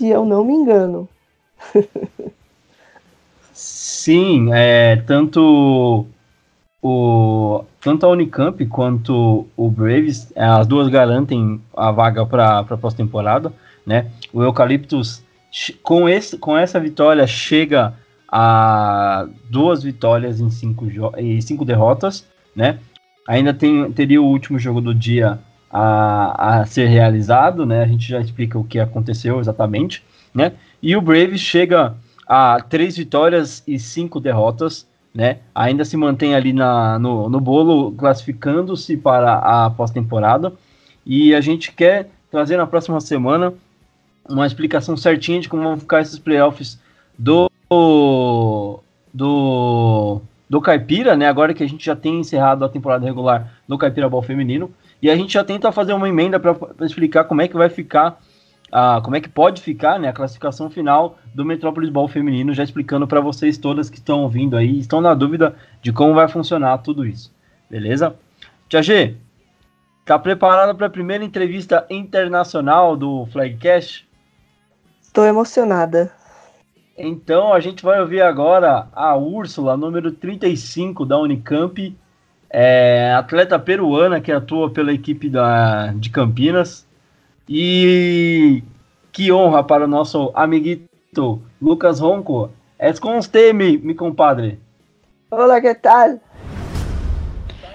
se eu não me engano. Sim, é, tanto o tanto a Unicamp quanto o Braves, as duas garantem a vaga para a pós-temporada, né? O Eucaliptus com esse com essa vitória chega a duas vitórias em cinco e cinco derrotas, né? Ainda tem, teria o último jogo do dia a, a ser realizado, né? A gente já explica o que aconteceu exatamente, né? E o Braves chega a três vitórias e cinco derrotas, né? Ainda se mantém ali na, no, no bolo, classificando-se para a pós-temporada. E a gente quer trazer na próxima semana uma explicação certinha de como vão ficar esses playoffs do do do Caipira, né? Agora que a gente já tem encerrado a temporada regular no Caipira Ball feminino e a gente já tenta fazer uma emenda para explicar como é que vai ficar a, como é que pode ficar né, a classificação final do Metrópolis Ball feminino, já explicando para vocês todas que estão ouvindo aí, estão na dúvida de como vai funcionar tudo isso. Beleza? Tia G, tá preparada para a primeira entrevista internacional do Flagcast? Estou emocionada. Então a gente vai ouvir agora a Úrsula, número 35 da Unicamp, é, atleta peruana que atua pela equipe da, de Campinas. E que honra para o nosso amiguito Lucas Ronco. Es com usted, mi, mi compadre. Olá, que tal?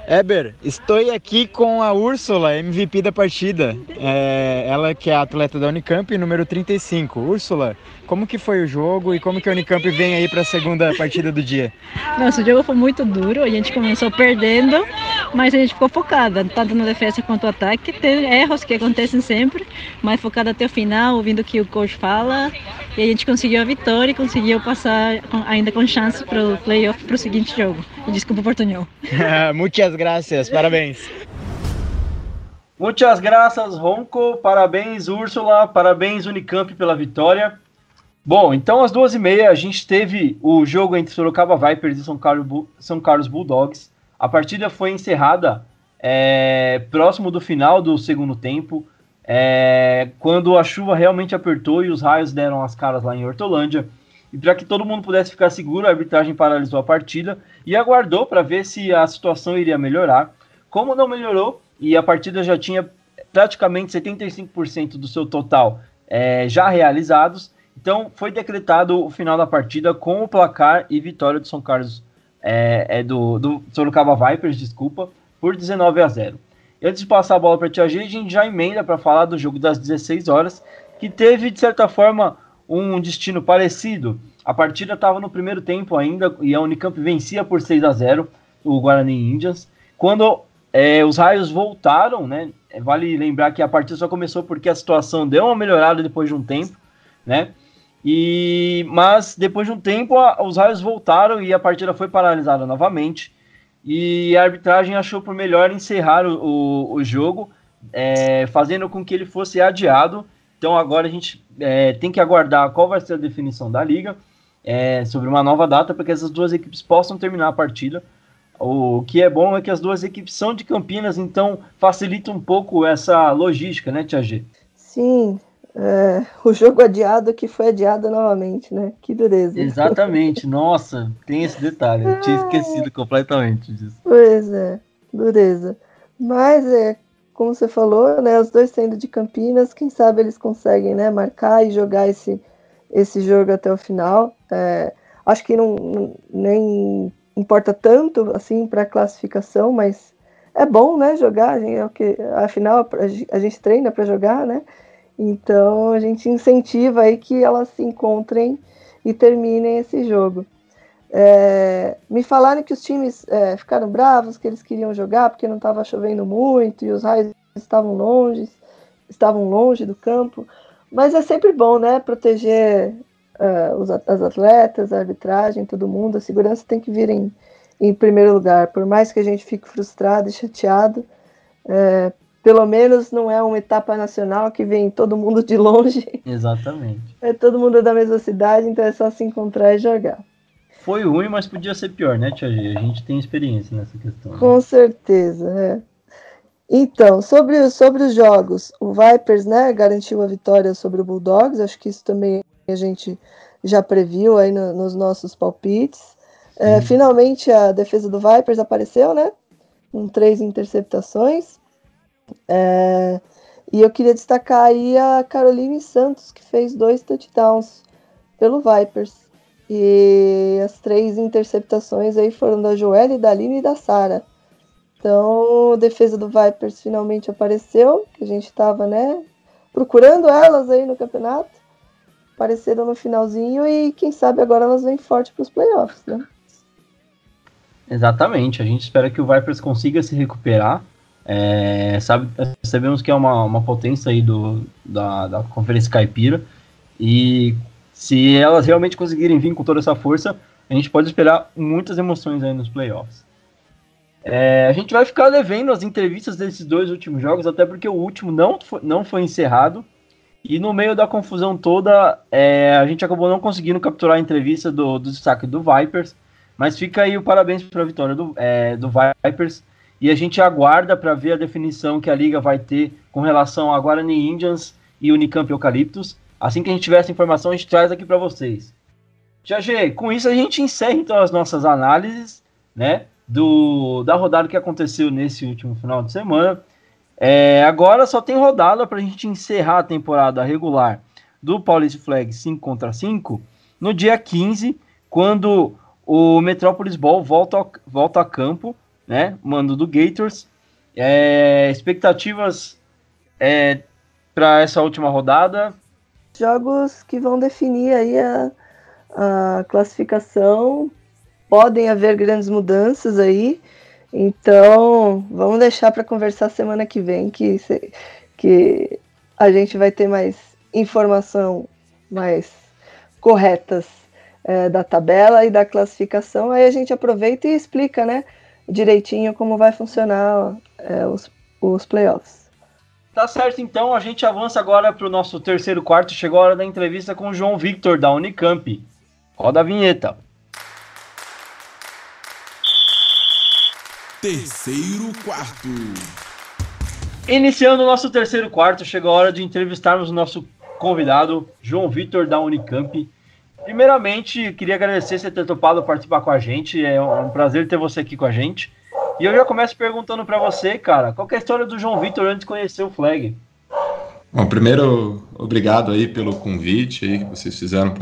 Eber, estou aqui com a Úrsula, MVP da partida. É, ela que é a atleta da Unicamp, número 35. Úrsula, como que foi o jogo e como que a Unicamp vem aí para a segunda partida do dia? Nossa, o jogo foi muito duro, a gente começou perdendo, mas a gente ficou focada, tanto na defesa quanto no ataque. Tem erros que acontecem sempre, mas focada até o final, ouvindo o que o coach fala. E a gente conseguiu a vitória e conseguiu passar ainda com chance para o playoff para o seguinte jogo. Desculpa o portunhol. [laughs] Muitas graças, parabéns. Muitas graças, Ronco. Parabéns, Úrsula. Parabéns, Unicamp, pela vitória. Bom, então às duas e meia a gente teve o jogo entre Sorocaba Vipers e São Carlos, São Carlos Bulldogs. A partida foi encerrada é, próximo do final do segundo tempo, é, quando a chuva realmente apertou e os raios deram as caras lá em Hortolândia. E para que todo mundo pudesse ficar seguro, a arbitragem paralisou a partida e aguardou para ver se a situação iria melhorar. Como não melhorou e a partida já tinha praticamente 75% do seu total é, já realizados, então foi decretado o final da partida com o placar e vitória do São Carlos é, é do, do Sorocaba Vipers, desculpa, por 19 a 0. E antes de passar a bola para a Tia G, a gente já emenda para falar do jogo das 16 horas, que teve de certa forma um destino parecido. A partida estava no primeiro tempo ainda e a Unicamp vencia por 6 a 0 o Guarani Indians. Quando é, os raios voltaram, né? Vale lembrar que a partida só começou porque a situação deu uma melhorada depois de um tempo, né? E mas depois de um tempo a, os raios voltaram e a partida foi paralisada novamente. E a arbitragem achou por melhor encerrar o, o, o jogo, é, fazendo com que ele fosse adiado. Então agora a gente é, tem que aguardar qual vai ser a definição da liga é, sobre uma nova data para que essas duas equipes possam terminar a partida. O que é bom é que as duas equipes são de Campinas, então facilita um pouco essa logística, né, Tia G? Sim, é, o jogo adiado que foi adiado novamente, né? Que dureza. Exatamente, [laughs] nossa, tem esse detalhe. Eu tinha esquecido completamente disso. Pois é, dureza. Mas é, como você falou, né? Os dois sendo de Campinas, quem sabe eles conseguem, né? Marcar e jogar esse, esse jogo até o final. É, acho que não, não, nem importa tanto assim para a classificação, mas é bom, né, jogar, é o que, afinal a gente, a gente treina para jogar, né? Então a gente incentiva aí que elas se encontrem e terminem esse jogo. É, me falaram que os times é, ficaram bravos, que eles queriam jogar porque não estava chovendo muito e os raios estavam longe, estavam longe do campo. Mas é sempre bom, né? Proteger uh, os, as atletas, a arbitragem, todo mundo. A segurança tem que vir em, em primeiro lugar. Por mais que a gente fique frustrado e chateado, é, pelo menos não é uma etapa nacional que vem todo mundo de longe. Exatamente. É todo mundo da mesma cidade, então é só se encontrar e jogar. Foi ruim, mas podia ser pior, né, Tia G? A gente tem experiência nessa questão. Né? Com certeza, é. Então, sobre, sobre os jogos, o Vipers, né, garantiu a vitória sobre o Bulldogs, acho que isso também a gente já previu aí no, nos nossos palpites. É, finalmente a defesa do Vipers apareceu, né, com três interceptações. É, e eu queria destacar aí a Caroline Santos, que fez dois touchdowns pelo Vipers. E as três interceptações aí foram da Joelle, da Aline e da Sara. Então, a defesa do Vipers finalmente apareceu, que a gente estava, né, procurando elas aí no campeonato. Apareceram no finalzinho e quem sabe agora elas vêm forte para os playoffs, né? Exatamente, a gente espera que o Vipers consiga se recuperar. É, sabe, sabemos que é uma, uma potência aí do, da, da Conferência Caipira e se elas realmente conseguirem vir com toda essa força, a gente pode esperar muitas emoções aí nos playoffs. É, a gente vai ficar devendo as entrevistas desses dois últimos jogos, até porque o último não foi, não foi encerrado. E no meio da confusão toda, é, a gente acabou não conseguindo capturar a entrevista do, do destaque do Vipers. Mas fica aí o parabéns para a vitória do, é, do Vipers. E a gente aguarda para ver a definição que a liga vai ter com relação a Guarani Indians e Unicamp Eucaliptus. Assim que a gente tiver essa informação, a gente traz aqui para vocês. Já G, com isso a gente encerra então as nossas análises, né, do da rodada que aconteceu nesse último final de semana. É, agora só tem rodada para a gente encerrar a temporada regular do Paulista Flag 5 contra 5 no dia 15, quando o Metropolis Ball volta, volta a campo, né, mando do Gators. É, expectativas é, para essa última rodada, jogos que vão definir aí a, a classificação. Podem haver grandes mudanças aí. Então, vamos deixar para conversar semana que vem, que, que a gente vai ter mais informação mais corretas é, da tabela e da classificação. Aí a gente aproveita e explica, né, direitinho como vai funcionar é, os, os playoffs. Tá certo, então a gente avança agora para o nosso terceiro quarto. Chegou a hora da entrevista com o João Victor, da Unicamp. Roda a vinheta. Terceiro quarto. Iniciando o nosso terceiro quarto, chegou a hora de entrevistarmos o nosso convidado, João Victor, da Unicamp. Primeiramente, queria agradecer você ter topado participar com a gente. É um prazer ter você aqui com a gente. E eu já começo perguntando para você, cara, qual é a história do João Vitor antes de conhecer o Flag? Bom, primeiro, obrigado aí pelo convite aí que vocês fizeram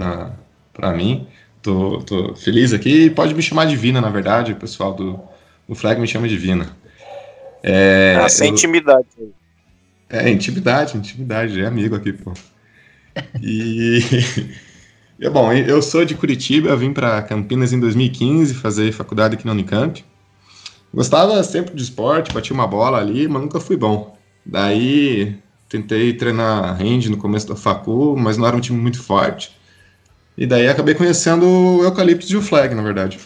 para mim. Tô, tô feliz aqui. Pode me chamar de Vina, na verdade, o pessoal do, do Flag me chama de Vina. É, ah, sem eu... intimidade. É, intimidade, intimidade, é amigo aqui, pô. E. bom, eu sou de Curitiba, eu vim para Campinas em 2015 fazer faculdade aqui na Unicamp. Gostava sempre de esporte, bati uma bola ali, mas nunca fui bom. Daí tentei treinar hand no começo da facu, mas não era um time muito forte. E daí acabei conhecendo o Eucaliptus e o Flag, na verdade.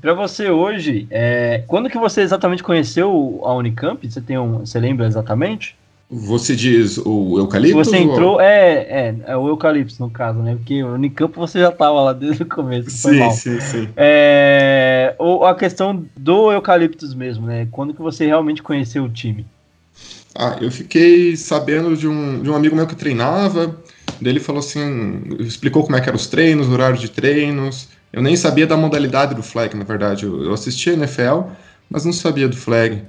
Para você hoje, é... quando que você exatamente conheceu a Unicamp? Você tem um, você lembra exatamente? Você diz o eucalipto? Você entrou, ou... é, é, é o eucalipto no caso, né? Porque o Unicamp você já estava lá desde o começo. Sim, mal. sim, sim. É, ou a questão do eucaliptus mesmo, né? Quando que você realmente conheceu o time? Ah, eu fiquei sabendo de um, de um amigo meu que treinava, dele falou assim, explicou como é que eram os treinos, horário de treinos. Eu nem sabia da modalidade do flag, na verdade. Eu, eu assistia NFL, mas não sabia do flag.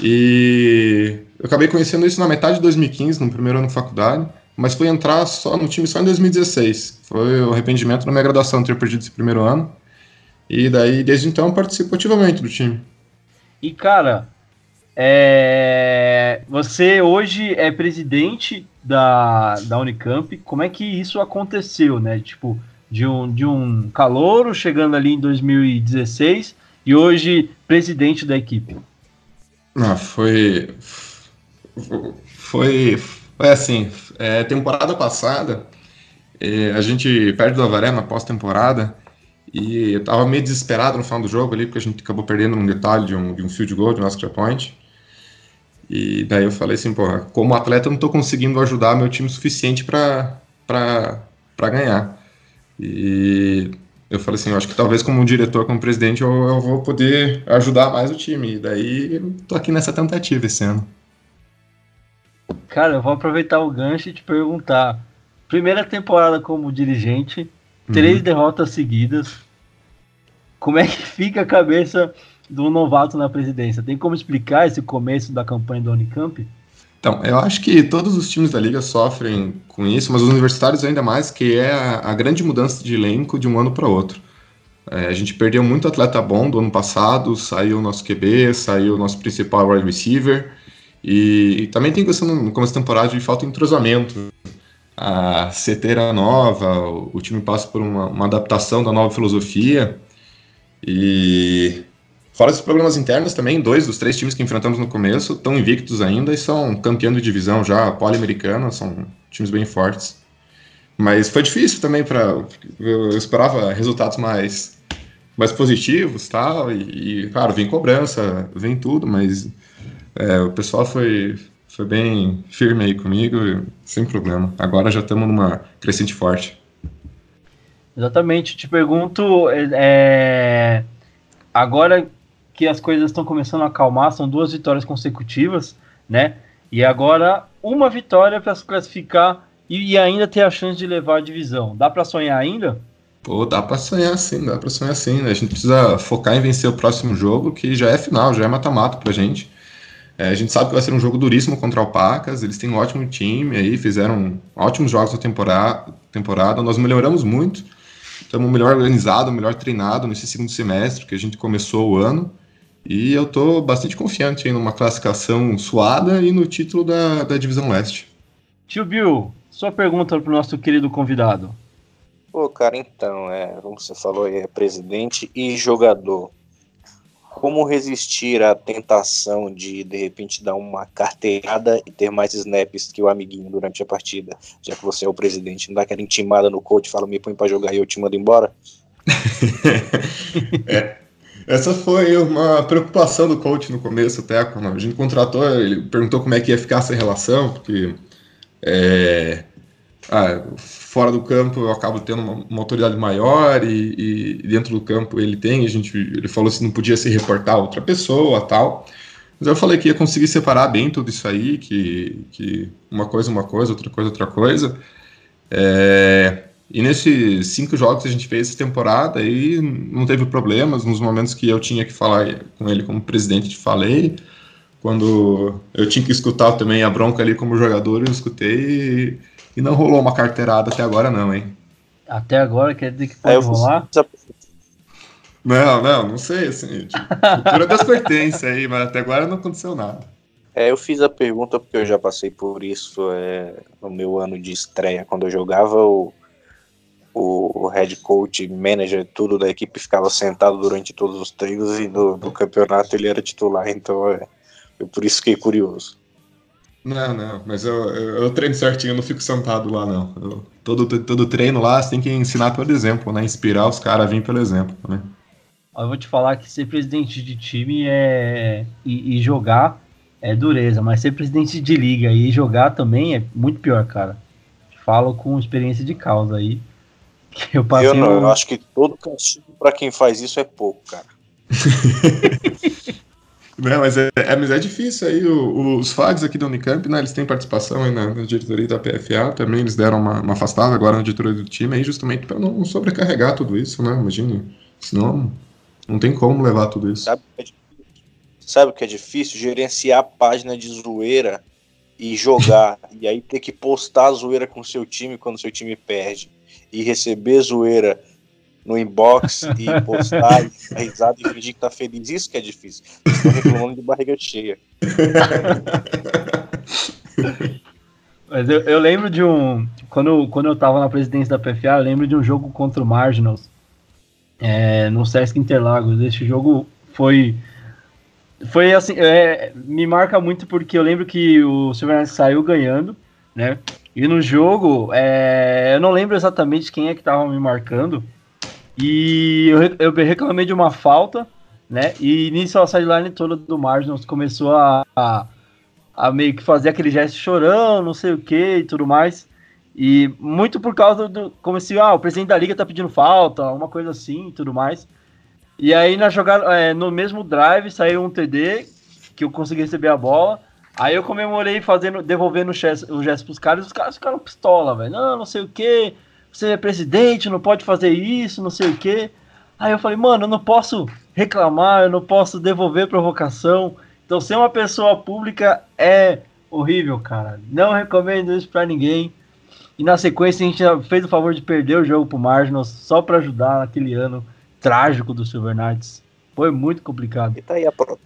E eu acabei conhecendo isso na metade de 2015, no primeiro ano de faculdade, mas fui entrar só no time só em 2016. Foi o arrependimento na minha graduação ter perdido esse primeiro ano. E daí, desde então, participo ativamente do time. E, cara, É, você hoje é presidente da, da Unicamp. Como é que isso aconteceu, né? Tipo, de um, de um calouro chegando ali em 2016 e hoje presidente da equipe. Ah, foi. Foi. Foi assim. É, temporada passada, é, a gente perde do Avaré na pós-temporada. E eu tava meio desesperado no final do jogo ali, porque a gente acabou perdendo um detalhe de um, de um field goal, de um extra point. E daí eu falei assim, porra, como atleta eu não tô conseguindo ajudar meu time suficiente para ganhar. E eu falei assim, eu acho que talvez como diretor, como presidente, eu, eu vou poder ajudar mais o time. E daí eu tô aqui nessa tentativa esse ano. Cara, eu vou aproveitar o gancho e te perguntar. Primeira temporada como dirigente, três uhum. derrotas seguidas. Como é que fica a cabeça do novato na presidência? Tem como explicar esse começo da campanha do Unicamp? Então, eu acho que todos os times da liga sofrem com isso, mas os universitários ainda mais, que é a, a grande mudança de elenco de um ano para outro. É, a gente perdeu muito atleta bom do ano passado, saiu o nosso QB, saiu o nosso principal wide receiver, e, e também tem questão no começo da temporada de falta de entrosamento. A CT era nova, o, o time passa por uma, uma adaptação da nova filosofia, e Fora esses problemas internos também, dois dos três times que enfrentamos no começo estão invictos ainda e são campeão de divisão já, poli-americana, são times bem fortes. Mas foi difícil também para eu esperava resultados mais mais positivos, tal, e, e claro, vem cobrança, vem tudo, mas é, o pessoal foi foi bem firme aí comigo, sem problema. Agora já estamos numa crescente forte. Exatamente. Te pergunto, é, agora que as coisas estão começando a acalmar, são duas vitórias consecutivas, né? E agora uma vitória para se classificar e, e, ainda ter a chance de levar a divisão. Dá para sonhar ainda? Pô, dá para sonhar sim, dá para sonhar sim. Né? A gente precisa focar em vencer o próximo jogo, que já é final, já é mata-mata pra gente. É, a gente sabe que vai ser um jogo duríssimo contra o Pacas, eles têm um ótimo time aí, fizeram ótimos jogos na temporada, temporada. nós melhoramos muito, estamos melhor organizado, melhor treinado nesse segundo semestre que a gente começou o ano. E eu tô bastante confiante em uma classificação suada e no título da, da Divisão Leste. Tio Bill, sua pergunta para o nosso querido convidado. Pô, cara, então, é, como você falou, é presidente e jogador. Como resistir à tentação de, de repente, dar uma carteirada e ter mais snaps que o amiguinho durante a partida? Já que você é o presidente, não dá aquela intimada no coach, fala, me põe para jogar e eu te mando embora? [laughs] é, essa foi uma preocupação do coach no começo, até quando a gente contratou, ele perguntou como é que ia ficar essa relação, porque é, ah, fora do campo eu acabo tendo uma, uma autoridade maior e, e, dentro do campo ele tem, a gente, ele falou se não podia se reportar a outra pessoa tal. Mas eu falei que ia conseguir separar bem tudo isso aí, que, que uma coisa uma coisa, outra coisa outra coisa. É, e nesses cinco jogos que a gente fez essa temporada, aí não teve problemas. Nos momentos que eu tinha que falar com ele como presidente, falei. Quando eu tinha que escutar também a bronca ali como jogador, eu escutei e, não rolou uma carteirada até agora, não, hein? Até agora quer dizer que pode é, rolar? Não, não, não sei, assim, tipo, cultura das pertences aí, mas até agora não aconteceu nada. É, eu fiz a pergunta porque eu já passei por isso é, no meu ano de estreia, quando eu jogava o o, o head coach, manager, tudo da equipe ficava sentado durante todos os treinos e no, no campeonato ele era titular, então é, eu por isso fiquei curioso. Não, não, mas eu, eu, eu, treino certinho, eu não fico sentado lá, não. Eu, todo, todo treino lá, você tem que ensinar pelo exemplo, né? Inspirar os caras a vir pelo exemplo, né? Eu vou te falar que ser presidente de time é e, e, jogar é dureza, mas ser presidente de liga e jogar também é muito pior, cara. Falo com experiência de causa aí. [laughs] Eu, passei eu não, um... eu acho que todo castigo para quem faz isso é pouco, cara. [laughs] Não, mas é, é, mas é difícil aí. O, os FAGs aqui da Unicamp, né, eles têm participação aí na, na diretoria da PFA, também eles deram uma, uma afastada agora na diretoria do time, aí justamente para não sobrecarregar tudo isso, né? Imagine, senão não tem como levar tudo isso. Sabe, é sabe o que é difícil? Gerenciar a página de zoeira e jogar, [laughs] e aí ter que postar a zoeira com o seu time quando seu time perde e receber zoeira no inbox e [laughs] postar e dar risada e fingir que tá feliz. Isso que é difícil. Estou reclamando de barriga cheia. [laughs] Mas eu, eu lembro de um. Quando, quando eu tava na presidência da PFA, eu lembro de um jogo contra o Marginals é, no Sesc Interlagos. Esse jogo foi. Foi assim. É, me marca muito porque eu lembro que o Silverlight saiu ganhando, né? E no jogo, é, eu não lembro exatamente quem é que tava me marcando. E eu, eu reclamei de uma falta, né? E nisso a sideline toda do Marginals começou a, a a meio que fazer aquele gesto chorando, não sei o que e tudo mais. E muito por causa do. Como se, ah, o presidente da liga tá pedindo falta, uma coisa assim e tudo mais. E aí na jogada, é, no mesmo drive saiu um TD que eu consegui receber a bola. Aí eu comemorei fazendo, devolvendo o gesto, pros caras, os caras ficaram pistola, velho. Não, não sei o que. Você é presidente, não pode fazer isso, não sei o que. Aí eu falei, mano, eu não posso reclamar, eu não posso devolver provocação. Então, ser uma pessoa pública é horrível, cara. Não recomendo isso para ninguém. E na sequência, a gente fez o favor de perder o jogo pro Marginals só para ajudar naquele ano trágico do Silver Knights. Foi muito complicado. E tá aí a prova.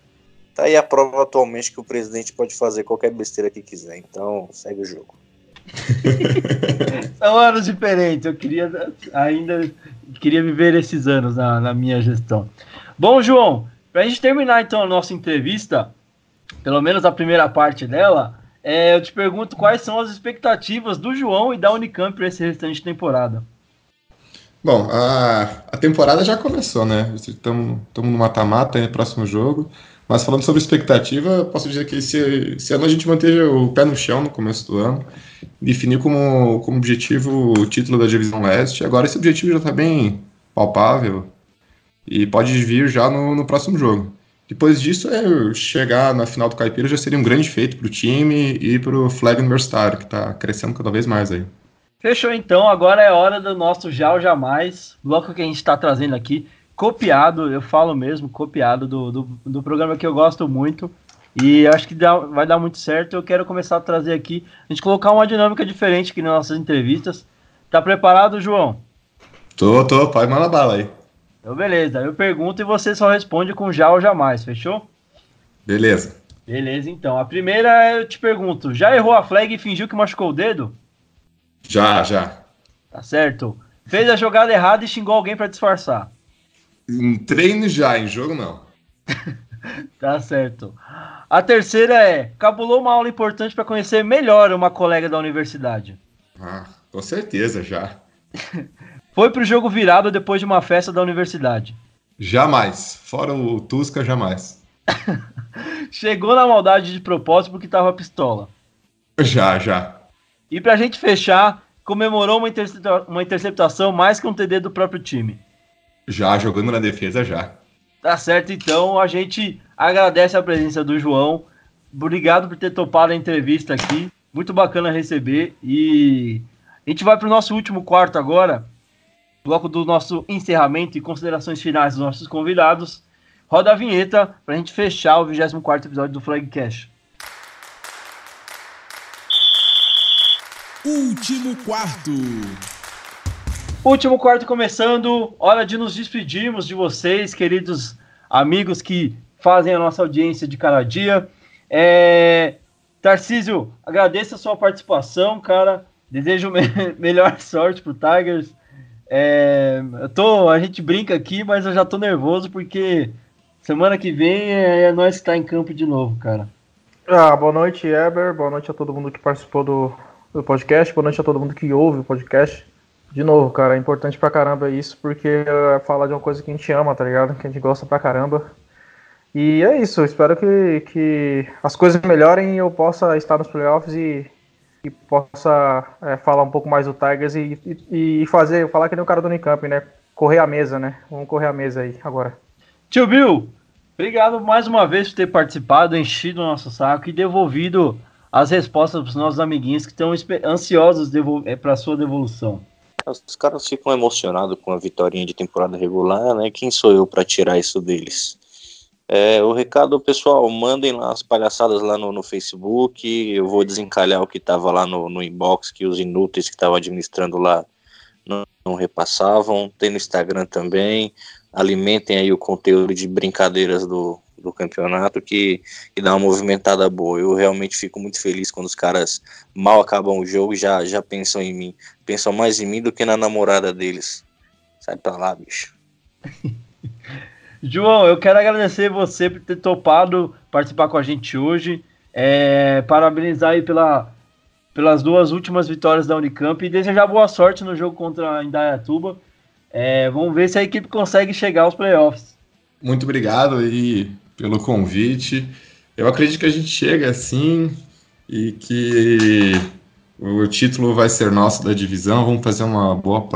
Tá aí a prova atualmente que o presidente pode fazer qualquer besteira que quiser. Então, segue o jogo. [laughs] São anos diferentes. Eu queria ainda queria viver esses anos na, na minha gestão. Bom, João, Pra gente terminar então a nossa entrevista, pelo menos a primeira parte dela, é, eu te pergunto quais são as expectativas do João e da Unicamp para esse restante de temporada. Bom, a, a temporada já começou, né? Estamos no mata-mata, próximo jogo. Mas falando sobre expectativa, posso dizer que esse, esse, ano a gente manteve o pé no chão no começo do ano, definiu como, como objetivo o título da Divisão Leste. Agora esse objetivo já está bem palpável, e pode vir já no, no próximo jogo. Depois disso, é chegar na final do Caipira já seria um grande feito para o time e para o Flag Universitário, que está crescendo cada vez mais aí. Fechou então, agora é hora do nosso Já ou Jamais, bloco que a gente está trazendo aqui, copiado, eu falo mesmo, copiado do, do, do programa que eu gosto muito. E acho que dá, vai dar muito certo. Eu quero começar a trazer aqui, a gente colocar uma dinâmica diferente aqui nas nossas entrevistas. Tá preparado, João? Tô, tô, pode mandar bala aí. Então, beleza. Eu pergunto e você só responde com já ou jamais, fechou? Beleza. Beleza, então. A primeira eu te pergunto: já errou a flag e fingiu que machucou o dedo? Já, já. Tá certo. Fez a jogada errada e xingou alguém para disfarçar? Em treino já, em jogo não. [laughs] tá certo. A terceira é: cabulou uma aula importante para conhecer melhor uma colega da universidade? Ah, com certeza já. [laughs] Foi pro jogo virado depois de uma festa da universidade. Jamais. Fora o Tusca, jamais. [laughs] Chegou na maldade de propósito porque tava pistola. Já, já. E pra gente fechar, comemorou uma, intercepta uma interceptação mais que um TD do próprio time. Já, jogando na defesa, já. Tá certo, então a gente agradece a presença do João. Obrigado por ter topado a entrevista aqui. Muito bacana receber. E a gente vai pro nosso último quarto agora, bloco do nosso encerramento e considerações finais dos nossos convidados. Roda a vinheta para a gente fechar o 24 episódio do Flagcast. Último quarto. Último quarto começando. Hora de nos despedirmos de vocês, queridos amigos que fazem a nossa audiência de cada dia. É... Tarcísio, agradeço a sua participação, cara. Desejo me [laughs] melhor sorte pro Tigers. É, eu tô, a gente brinca aqui, mas eu já tô nervoso porque semana que vem é, é nós que tá em campo de novo, cara. Ah, boa noite, Eber. Boa noite a todo mundo que participou do, do podcast. Boa noite a todo mundo que ouve o podcast. De novo, cara, é importante pra caramba isso, porque é falar de uma coisa que a gente ama, tá ligado? Que a gente gosta pra caramba. E é isso, espero que, que as coisas melhorem e eu possa estar nos playoffs e que possa é, falar um pouco mais do Tigers e, e, e, fazer, falar que nem o cara do Unicamp, né? Correr a mesa, né? Vamos correr a mesa aí agora. Tio Bill, obrigado mais uma vez por ter participado, enchido o nosso saco e devolvido as respostas para os nossos amiguinhos que estão ansiosos é, para a sua devolução. Os caras ficam emocionados com a vitória de temporada regular, né? Quem sou eu para tirar isso deles? É, o recado, pessoal, mandem lá as palhaçadas lá no, no Facebook. Eu vou desencalhar o que estava lá no, no, inbox, que os inúteis que estavam administrando lá não, não repassavam. Tem no Instagram também. Alimentem aí o conteúdo de brincadeiras do, do campeonato que, que dá uma movimentada boa. Eu realmente fico muito feliz quando os caras mal acabam o jogo e já, já pensam em mim. Pensam mais em mim do que na namorada deles. Sai pra lá, bicho. [laughs] João, eu quero agradecer você por ter topado participar com a gente hoje. É, parabenizar aí pela, pelas duas últimas vitórias da Unicamp e desejar boa sorte no jogo contra a Indaiatuba. É, vamos ver se a equipe consegue chegar aos playoffs. Muito obrigado aí pelo convite. Eu acredito que a gente chega assim e que o título vai ser nosso da divisão. Vamos fazer uma boa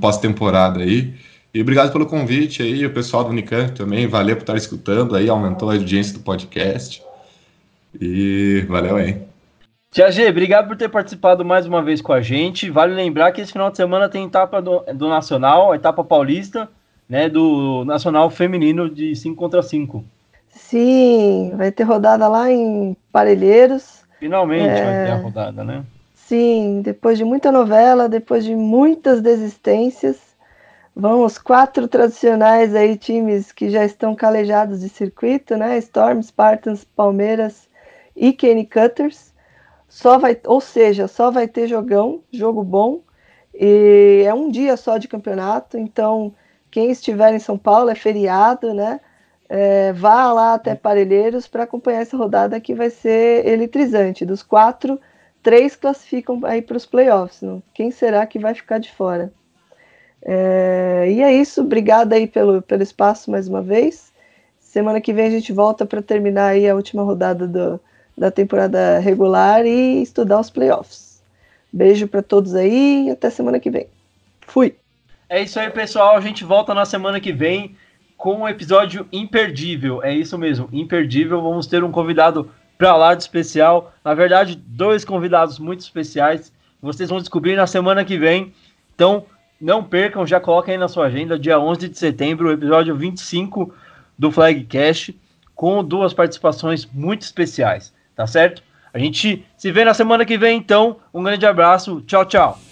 pós-temporada aí. E obrigado pelo convite aí, o pessoal do Unicamp também. Valeu por estar escutando aí, aumentou a audiência do podcast. E valeu aí. Tia G, obrigado por ter participado mais uma vez com a gente. Vale lembrar que esse final de semana tem etapa do, do Nacional, etapa paulista, né, do Nacional Feminino de 5 contra 5. Sim, vai ter rodada lá em Parelheiros. Finalmente é... vai ter a rodada, né? Sim, depois de muita novela, depois de muitas desistências, vão os quatro tradicionais aí times que já estão calejados de circuito, né? Storm, Spartans, Palmeiras e Kenny Cutters. Só vai, ou seja, só vai ter jogão, jogo bom. E é um dia só de campeonato, então quem estiver em São Paulo é feriado, né? É, vá lá até Parelheiros para acompanhar essa rodada que vai ser eletrizante. Dos quatro, três classificam aí para os playoffs. Não? Quem será que vai ficar de fora? É, e é isso, obrigada aí pelo, pelo espaço mais uma vez. Semana que vem a gente volta para terminar aí a última rodada do, da temporada regular e estudar os playoffs. Beijo para todos aí e até semana que vem. Fui! É isso aí, pessoal. A gente volta na semana que vem com um episódio imperdível. É isso mesmo, imperdível. Vamos ter um convidado para lá de especial. Na verdade, dois convidados muito especiais. Vocês vão descobrir na semana que vem. Então, não percam, já coloquem aí na sua agenda, dia 11 de setembro, o episódio 25 do Flagcast, com duas participações muito especiais, tá certo? A gente se vê na semana que vem, então. Um grande abraço. Tchau, tchau.